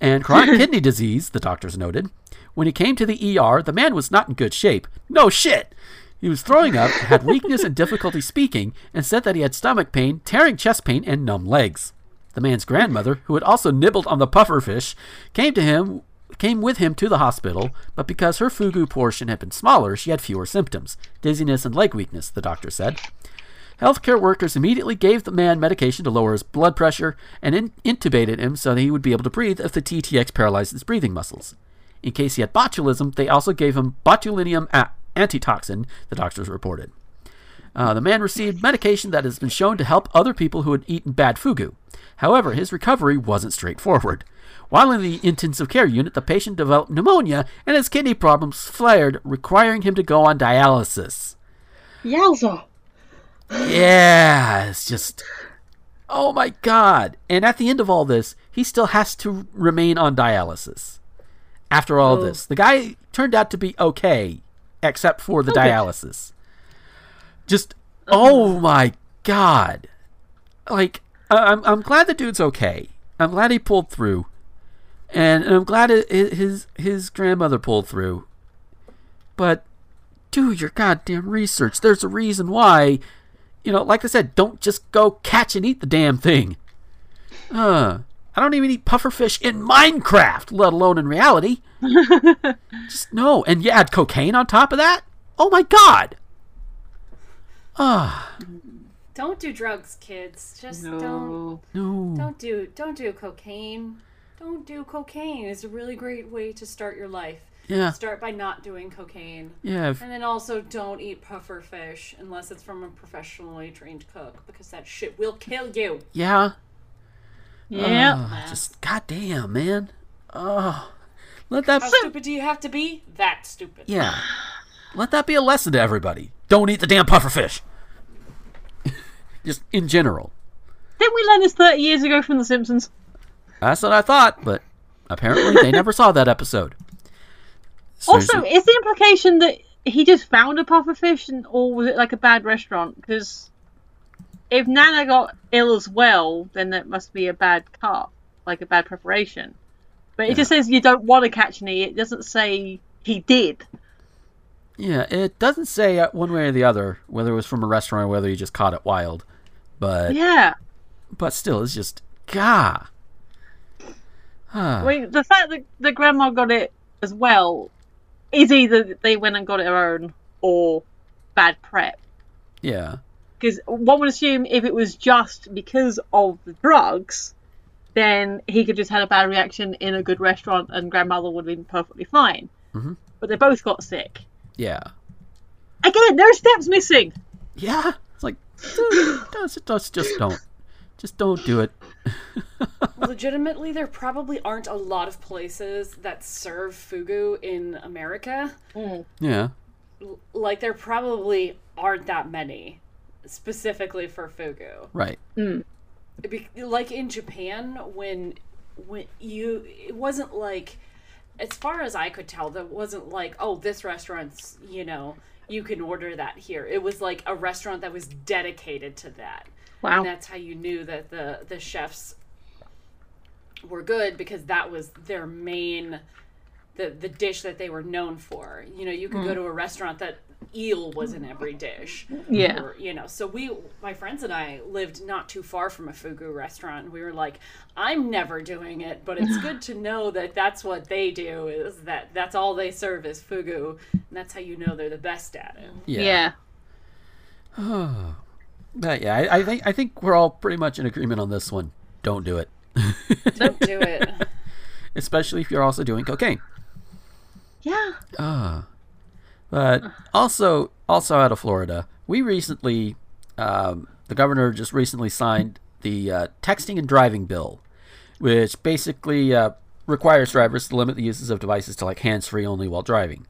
and chronic kidney disease, the doctors noted. When he came to the ER, the man was not in good shape. No shit! He was throwing up, had weakness and difficulty speaking, and said that he had stomach pain, tearing chest pain, and numb legs. The man's grandmother, who had also nibbled on the pufferfish, came to him came with him to the hospital, but because her fugu portion had been smaller, she had fewer symptoms dizziness and leg weakness, the doctor said. Healthcare workers immediately gave the man medication to lower his blood pressure and in- intubated him so that he would be able to breathe if the TTX paralyzed his breathing muscles. In case he had botulism, they also gave him botulinum a- antitoxin, the doctors reported. Uh, the man received medication that has been shown to help other people who had eaten bad fugu. However, his recovery wasn't straightforward. While in the intensive care unit, the patient developed pneumonia and his kidney problems flared, requiring him to go on dialysis. Yowza. Yeah, it's just. Oh my god. And at the end of all this, he still has to remain on dialysis. After all Oh. this, the guy turned out to be okay, except for the Okay. dialysis. Just, oh my god. Like, I- I'm, I'm glad the dude's okay. I'm glad he pulled through. And, and I'm glad it, it- his, his grandmother pulled through. But, do your goddamn research. There's a reason why you know, like I said, don't just go catch and eat the damn thing. Uh, I don't even eat pufferfish in Minecraft, let alone in reality. just no. And you add cocaine on top of that? Oh my god. Ah, Don't do drugs, kids. Just don't No. no. don't do don't do cocaine. Don't do cocaine. It's a really great way to start your life. Yeah, Start by not doing cocaine. yeah. if- And then also don't eat puffer fish unless it's from a professionally trained cook because that shit will kill you. Yeah. Yeah. Ah, just goddamn, man. Oh, let that. How stupid do you have to be? That stupid. Yeah. Let that be a lesson to everybody. Don't eat the damn puffer fish. just in general. Didn't we learn this 30 years ago from The Simpsons? That's what I thought, but apparently they never saw that episode. Also, Seriously. is the implication that he just found a pufferfish, and, or was it like a bad restaurant? Because if Nana got ill as well, then that must be a bad cut, like a bad preparation. But it just says you don't want to catch any. It doesn't say he did. yeah, it doesn't say uh, one way or the other whether it was from a restaurant or whether you just caught it wild, but Yeah. but still, it's just gah. I mean, the fact that the grandma got it as well is either they went and got it her own or bad prep. yeah, Because one would assume if it was just because of the drugs, then he could just had a bad reaction in a good restaurant and grandmother would have been perfectly fine. Mhm. But they both got sick. yeah, Again, there are steps missing. yeah. It's like, just, just, just don't, just don't do it. Legitimately, there probably aren't a lot of places that serve fugu in America. Hmm. Yeah, Like, there probably aren't that many specifically for fugu. right. It'd be- like in Japan when when you it wasn't like as far as I could tell there wasn't like oh this restaurant's you know you can order that here it was like a restaurant that was dedicated to that Wow. and that's how you knew that the the chefs were good because that was their main the the dish that they were known for you know you could go mm. to a restaurant that eel was in every dish Yeah. or, you know so we my friends and i lived not too far from a fugu restaurant and we were like i'm never doing it but it's good to know that that's what they do is that that's all they serve is fugu and that's how you know they're the best at it Yeah. yeah. But yeah, I, I think I think we're all pretty much in agreement on this one. Don't do it, don't do it especially if you're also doing cocaine. Yeah. Ah. But also, also out of Florida, we recently, um, the governor just recently signed the uh, texting and driving bill, which basically uh, requires drivers to limit the uses of devices to like hands-free only while driving.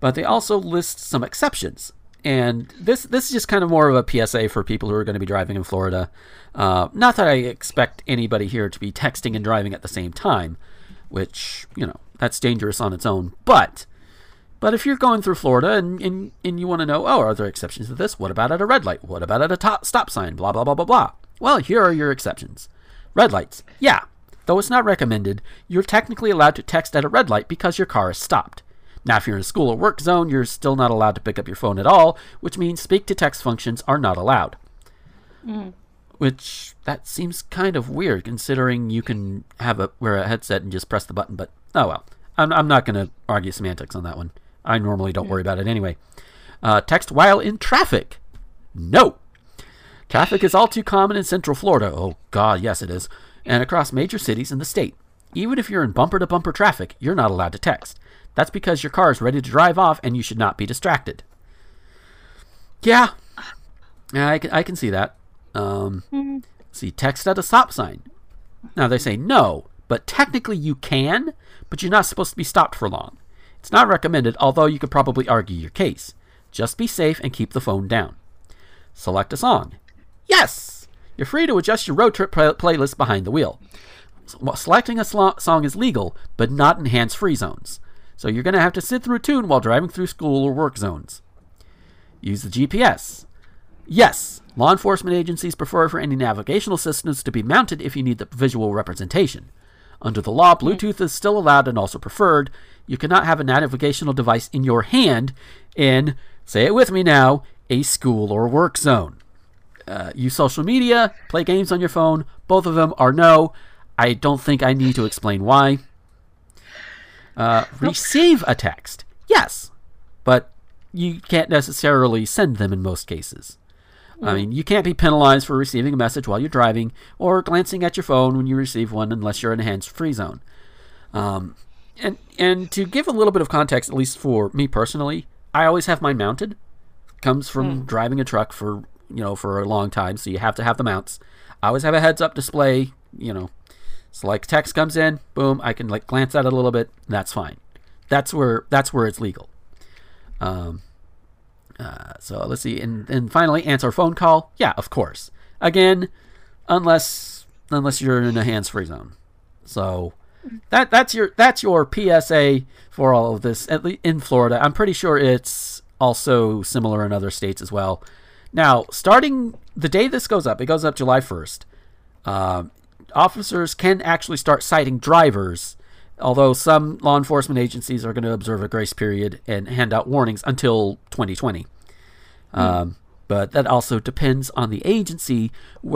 But they also list some exceptions, and this this is just kind of more of a PSA for people who are going to be driving in Florida. Uh, not that I expect anybody here to be texting and driving at the same time, which you know that's dangerous on its own, but. But if you're going through Florida and, and, and you want to know, oh, are there exceptions to this? What about at a red light? What about at a top stop sign? Blah, blah, blah, blah, blah. Well, here are your exceptions. Red lights. Yeah. Though it's not recommended, you're technically allowed to text at a red light because your car is stopped. Now, if you're in a school or work zone, you're still not allowed to pick up your phone at all, which means speak to text functions are not allowed. Which, that seems kind of weird considering you can have a wear a headset and just press the button, but oh well. I'm, I'm not going to argue semantics on that one. I normally don't worry about it anyway. Uh, text while in traffic. No. Traffic is all too common in Central Florida. Oh, God, yes, it is. And across major cities in the state. Even if you're in bumper to bumper traffic, you're not allowed to text. That's because your car is ready to drive off and you should not be distracted. Yeah. I can, I can see that. Um, See, text at a stop sign. Now they say no, but technically you can, but you're not supposed to be stopped for long. It's not recommended, although you could probably argue your case. Just be safe and keep the phone down. Select a song. Yes! You're free to adjust your road trip play- playlist behind the wheel. Selecting a slo- song is legal, but not in hands free zones. So you're going to have to sit through a tune while driving through school or work zones. Use the GPS. Yes, law enforcement agencies prefer for any navigational systems to be mounted if you need the visual representation. Under the law, Bluetooth is still allowed and also preferred. You cannot have a navigational device in your hand in, say it with me now, a school or work zone. Uh, use social media, play games on your phone. Both of them are no. I don't think I need to explain why. Uh, receive a text. Yes, but you can't necessarily send them in most cases. I mean, you can't be penalized for receiving a message while you're driving or glancing at your phone when you receive one unless you're in a hands-free zone. Um, and and to give a little bit of context, at least for me personally, I always have mine mounted. Comes from driving a truck for you know for a long time, so you have to have the mounts. I always have a heads-up display. You know, so like text comes in, boom, I can like glance at it a little bit. That's fine. That's where that's where it's legal. Um, uh, so let's see, and and finally, answer phone call. Yeah, of course. Again, unless unless you're in a hands-free zone. So that that's your that's your PSA for all of this. At least in Florida, I'm pretty sure it's also similar in other states as well. Now, starting the day this goes up, it goes up July 1st. Um, officers can actually start citing drivers, although some law enforcement agencies are going to observe a grace period and hand out warnings until 2020. Um, but that also depends on the agency.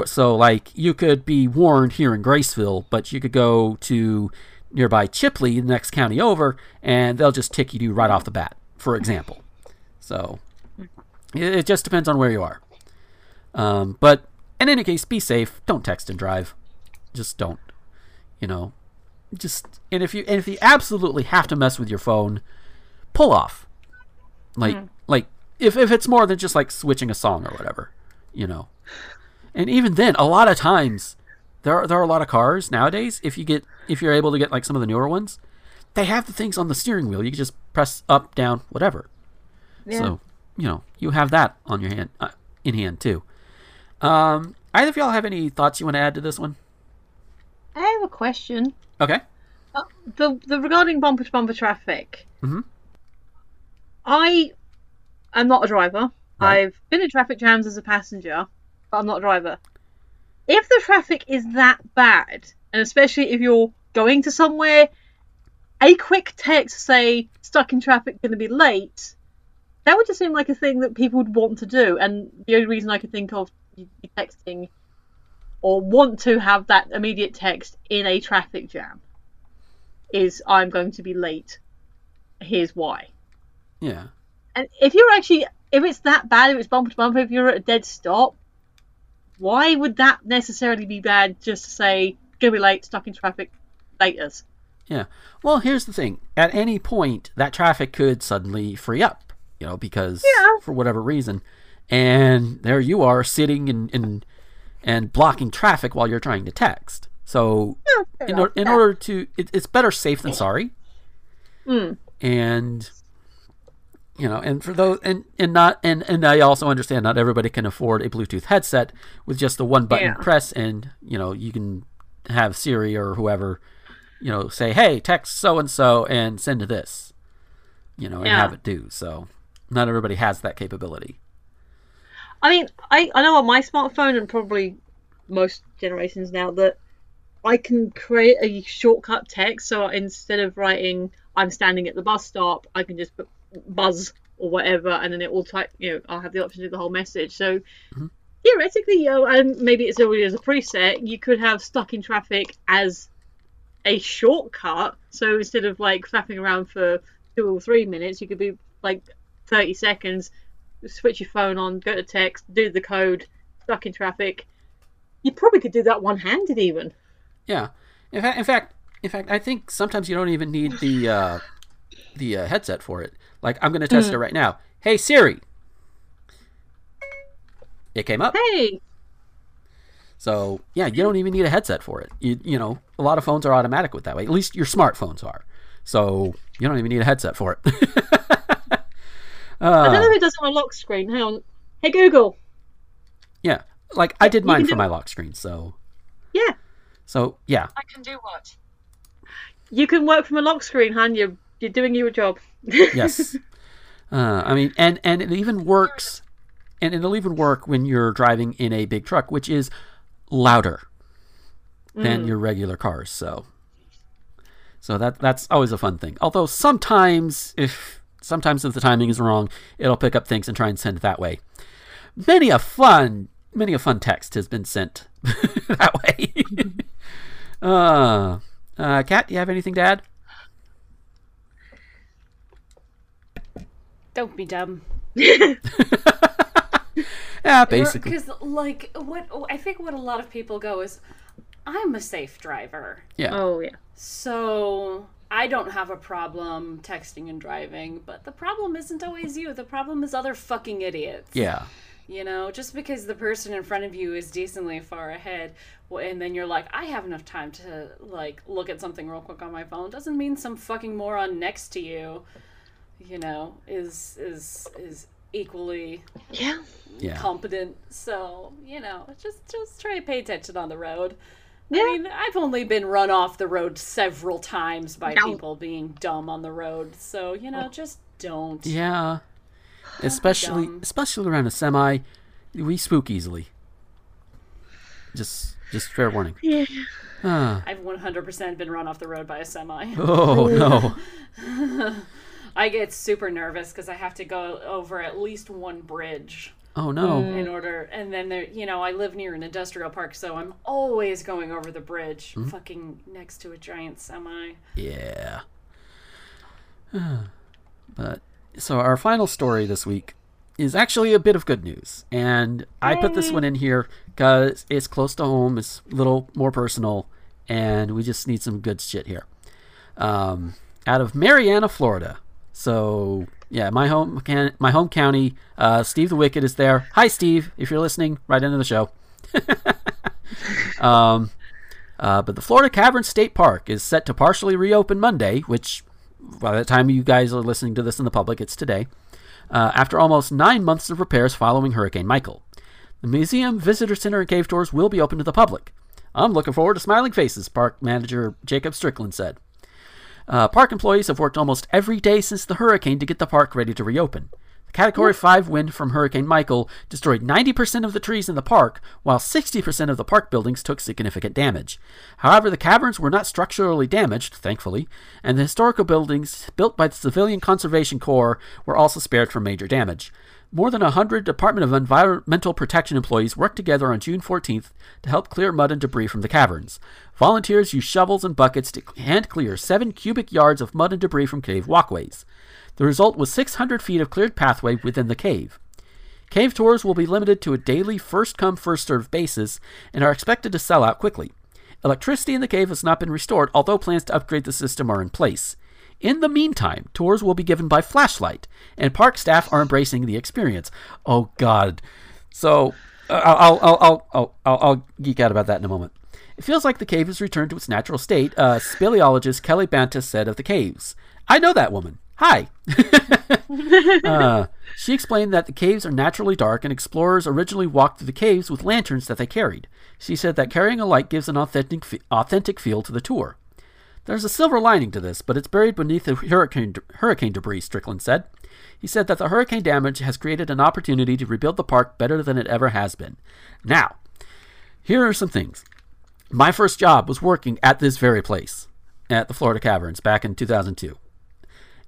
So, like, you could be warned here in Graceville, but you could go to nearby Chipley, the next county over, and they'll just ticket you right off the bat, for example. So, it, it just depends on where you are. Um, but in any case, be safe. Don't text and drive. Just don't. You know, just and if you and if you absolutely have to mess with your phone, pull off. Like like if if it's more than just like switching a song or whatever, you know. And even then, a lot of times there are, there are a lot of cars nowadays. If you get if you're able to get like some of the newer ones, they have the things on the steering wheel. You can just press up, down, whatever. Yeah. So you know you have that on your hand uh, in hand too. Um, either of y'all have any thoughts you want to add to this one? I have a question. Okay. The the regarding bumper to bumper traffic. Mhm. I am not a driver. Right. I've been in traffic jams as a passenger, but I'm not a driver. If the traffic is that bad, and especially if you're going to somewhere, a quick text say stuck in traffic, going to be late. That would just seem like a thing that people would want to do, and the only reason I could think of texting or want to have that immediate text in a traffic jam is I'm going to be late. Here's why. Yeah. And if you're actually, if it's that bad, if it's bumper to bumper, if you're at a dead stop, why would that necessarily be bad just to say, gonna be late, stuck in traffic, laters? Yeah. Well, here's the thing. At any point, that traffic could suddenly free up, you know, because Yeah. for whatever reason. And there you are sitting and, and, and blocking traffic while you're trying to text. So, in, or, in order to, it, it's better safe than sorry. Hmm. And, you know, and for those, and, and not, and, and I also understand not everybody can afford a Bluetooth headset with just the one button Yeah. press and, you know, you can have Siri or whoever you know, say, hey, text so and so and send to this, you know, and Yeah. have it do. So not everybody has that capability. I mean, I, I know on my smartphone and probably most generations now that I can create a shortcut text. So instead of writing "I'm standing at the bus stop," I can just put "buzz" or whatever, and then it will type. You know, I'll have the option to do the whole message. So mm-hmm. theoretically, you know, and maybe it's already as a preset, you could have stuck in traffic as a shortcut. So instead of like flapping around for two or three minutes, you could be like 30 seconds switch your phone on, go to text, do the code, stuck in traffic. You probably could do that one handed even. Yeah. In fact, in fact, in fact, I think sometimes you don't even need the uh, the uh, headset for it. Like I'm going to test it right now. Hey Siri. It came up. Hey, So yeah, you don't even need a headset for it. You, you know, a lot of phones are automatic with that way. At least your smartphones are. So you don't even need a headset for it. I don't know if it does on a lock screen. Hang on. Hey Google. yeah, like I did mine for do- my lock screen. So Yeah, so yeah, I can do what? you can work from a lock screen, Han. You're you're doing your job. yes. Uh, I mean, and and it even works, and it'll even work when you're driving in a big truck, which is louder than your regular cars. So, so that that's always a fun thing. Although sometimes, if sometimes if the timing is wrong, it'll pick up things and try and send it that way. Many a fun, many a fun text has been sent that way. uh, uh, Kat, do you have anything to add? Don't be dumb. Yeah, basically. Because, like, what I think what a lot of people go is, I'm a safe driver. Yeah. Oh yeah. So I don't have a problem texting and driving, but the problem isn't always you. The problem is other fucking idiots. Yeah. You know, just because the person in front of you is decently far ahead, and then you're like, I have enough time to like look at something real quick on my phone, doesn't mean some fucking moron next to you, you know, is is is equally Yeah. Yeah. competent. So you know, just just try to pay attention on the road. Yeah. I mean, I've only been run off the road several times by No. people being dumb on the road. So you know, just don't. Yeah. Especially especially around a semi, we spook easily. Just just fair warning. Yeah. Ah. I've 100% been run off the road by a semi. Oh no. I get super nervous because I have to go over at least one bridge Oh no. in order, and then there, you know, I live near an industrial park, so I'm always going over the bridge, Hmm? fucking next to a giant semi. Yeah. but so our final story this week is actually a bit of good news, and I put this one in here because it's close to home, it's a little more personal, and we just need some good shit here. Um, out of Marianna, Florida. So yeah, my home can my home county. Uh, Steve the Wicked is there. Hi, Steve. If you're listening, right into the show. um, uh, but the Florida Cavern State Park is set to partially reopen Monday, which by the time you guys are listening to this in the public, it's today. Uh, after almost nine months of repairs following Hurricane Michael, the museum, visitor center, and cave tours will be open to the public. I'm looking forward to smiling faces, park manager Jacob Strickland said. Uh, park employees have worked almost every day since the hurricane to get the park ready to reopen. The Category 5 wind from Hurricane Michael destroyed 90% of the trees in the park, while 60% of the park buildings took significant damage. However, the caverns were not structurally damaged, thankfully, and the historical buildings built by the Civilian Conservation Corps were also spared from major damage. More than 100 Department of Environmental Protection employees worked together on June 14th to help clear mud and debris from the caverns. Volunteers used shovels and buckets to hand clear 7 cubic yards of mud and debris from cave walkways. The result was 600 feet of cleared pathway within the cave. Cave tours will be limited to a daily first come, first served basis and are expected to sell out quickly. Electricity in the cave has not been restored, although plans to upgrade the system are in place. In the meantime, tours will be given by flashlight, and park staff are embracing the experience. Oh God! So uh, I'll I'll I'll I'll I'll, I'll geek out about that in a moment. It feels like the cave has returned to its natural state. Uh, speleologist Kelly Bantis said of the caves. I know that woman. Hi. uh, she explained that the caves are naturally dark and explorers originally walked through the caves with lanterns that they carried. She said that carrying a light gives an authentic, authentic feel to the tour. There's a silver lining to this, but it's buried beneath the hurricane, hurricane debris, Strickland said. He said that the hurricane damage has created an opportunity to rebuild the park better than it ever has been. Now, here are some things. My first job was working at this very place, at the Florida Caverns, back in 2002.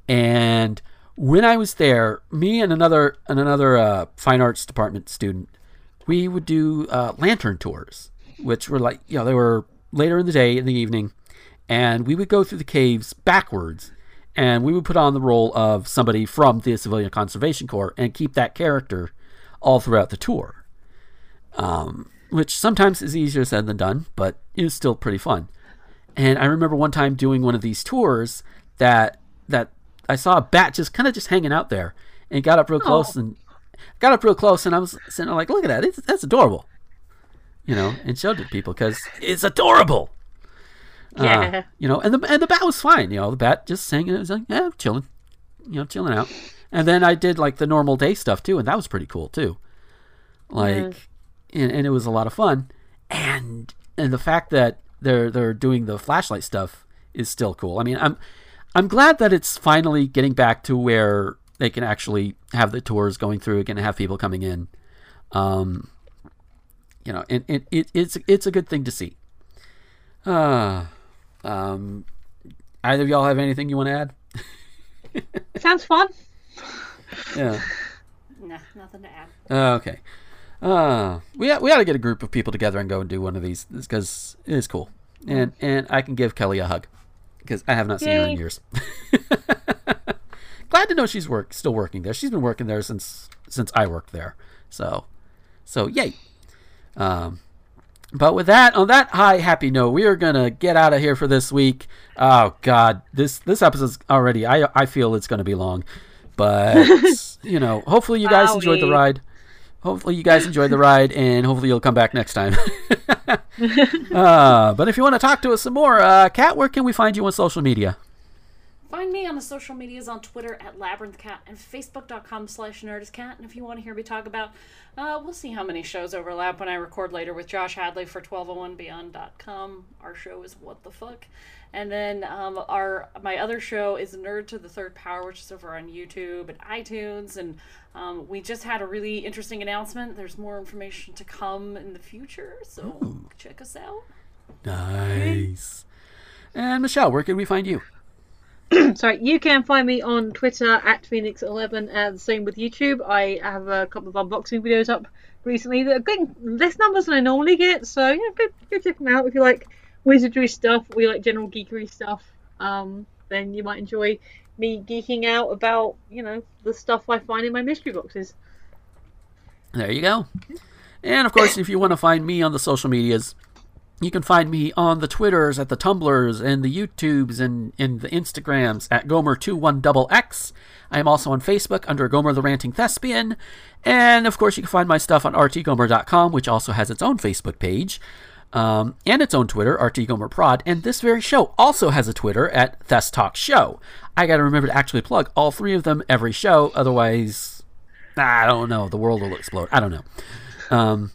And when I was there, me and another and another uh, fine arts department student, we would do uh, lantern tours, which were like you know they were later in the day in the evening, and we would go through the caves backwards, and we would put on the role of somebody from the Civilian Conservation Corps and keep that character all throughout the tour. Um, which sometimes is easier said than done, but it was still pretty fun. And I remember one time doing one of these tours that that I saw a bat just kind of just hanging out there, and got up real close and got up real close, and I was sitting there like, look at that, it's, that's adorable. you know, and showed it to people because it's adorable. Uh, Yeah. you know, and the and the bat was fine. You know, the bat just sang it was like, yeah, chilling, you know, chilling out. And then I did like the normal day stuff too, and that was pretty cool too. Like, and, and it was a lot of fun. And and the fact that they're they're doing the flashlight stuff is still cool. I mean, I'm I'm glad that it's finally getting back to where they can actually have the tours going through again and have people coming in. Um, you know, and, and it, it's it's a good thing to see. Uh, um, either of y'all have anything you want to add? Sounds fun. Yeah. Nah, nothing to add. Uh, okay. Uh, we we ought to get a group of people together and go and do one of these because it is cool, and and I can give Kelly a hug because I have not seen her in years. Glad to know she's work still working there. She's been working there since since I worked there. So, so yay. Um, but with that, on that high happy note, we are gonna get out of here for this week. Oh God, this this episode's already. I I feel it's gonna be long, but you know, hopefully you guys enjoyed the ride. Hopefully you guys enjoyed the ride, and hopefully you'll come back next time. uh, but if you want to talk to us some more, uh, Kat, where can we find you on social media? Find me on the social medias on Twitter at LabyrinthCat and Facebook.com slash NerdistCat. And if you want to hear me talk about, uh, we'll see how many shows overlap when I record later with Josh Hadley for 1201beyond.com. Our show is What the Fuck. And then um, our my other show is Nerd to the Third Power, which is over on YouTube and iTunes. And um, we just had a really interesting announcement. There's more information to come in the future, so check us out. Nice. And Michelle, where can we find you? Sorry, you can find me on Twitter at Phoenix11 and the same with YouTube. I have a couple of unboxing videos up recently that are getting less numbers than I normally get, so yeah, go, go check them out if you like wizardry stuff or you like general geekery stuff. Um, then you might enjoy me geeking out about, you know, the stuff I find in my mystery boxes. There you go. And of course, if you want to find me on the social medias, you can find me on the Twitters, at the Tumblrs, and the YouTubes, and, and the Instagrams at Gomer21XX. I am also on Facebook under Gomer the Ranting Thespian. And of course, you can find my stuff on rtgomer.com, which also has its own Facebook page. Um, and its own Twitter, RTGomerProd, and this very show also has a Twitter at Thess Talk Show. I gotta remember to actually plug all three of them every show, otherwise, I don't know, the world will explode. I don't know. Um,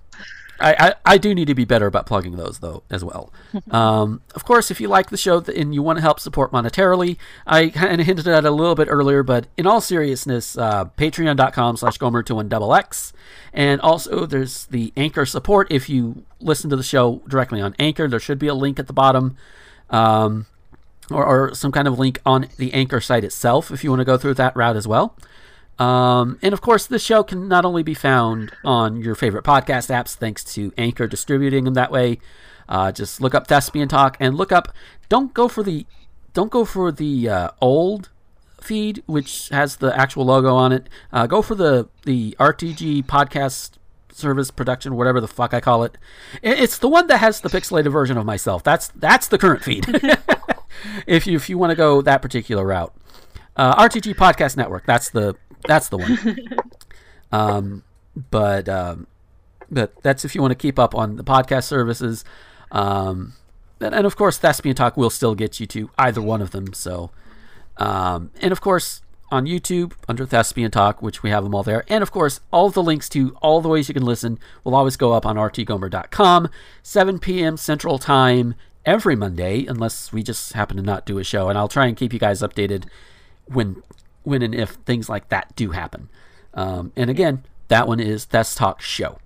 I, I, I do need to be better about plugging those though as well. Um, of course, if you like the show and you want to help support monetarily, I kind of hinted at it a little bit earlier, but in all seriousness, uh, patreon.com slash gomer to one double X. And also there's the Anchor support. If you listen to the show directly on Anchor, there should be a link at the bottom. Um, or, or some kind of link on the Anchor site itself if you want to go through that route as well. Um, and of course, this show can not only be found on your favorite podcast apps, thanks to Anchor distributing them that way. Uh, just look up Thespian Talk and look up. Don't go for the, don't go for the uh, old feed, which has the actual logo on it. Uh, go for the the RTG podcast service production, whatever the fuck I call it. It- It's the one that has the pixelated version of myself. That's that's the current feed. if you if you want to go that particular route, uh, RTG Podcast Network. That's the that's the one. um, but um, but that's if you want to keep up on the podcast services. Um, and, and of course, Thespian Talk will still get you to either one of them. So, um, and of course, on YouTube under Thespian Talk, which we have them all there. And of course, all of the links to all the ways you can listen will always go up on rtgomer.com, 7 p.m. Central Time every Monday, unless we just happen to not do a show. And I'll try and keep you guys updated when when and if things like that do happen. Um, and again, that one is That's Talk Show.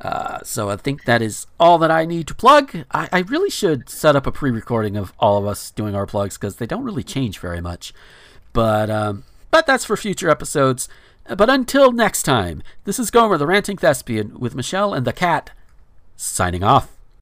Uh, so I think that is all that I need to plug. I, I really should set up a pre-recording of all of us doing our plugs because they don't really change very much. But um, but that's for future episodes. But until next time, this is Gomer, the ranting thespian, with Michelle and the cat, signing off.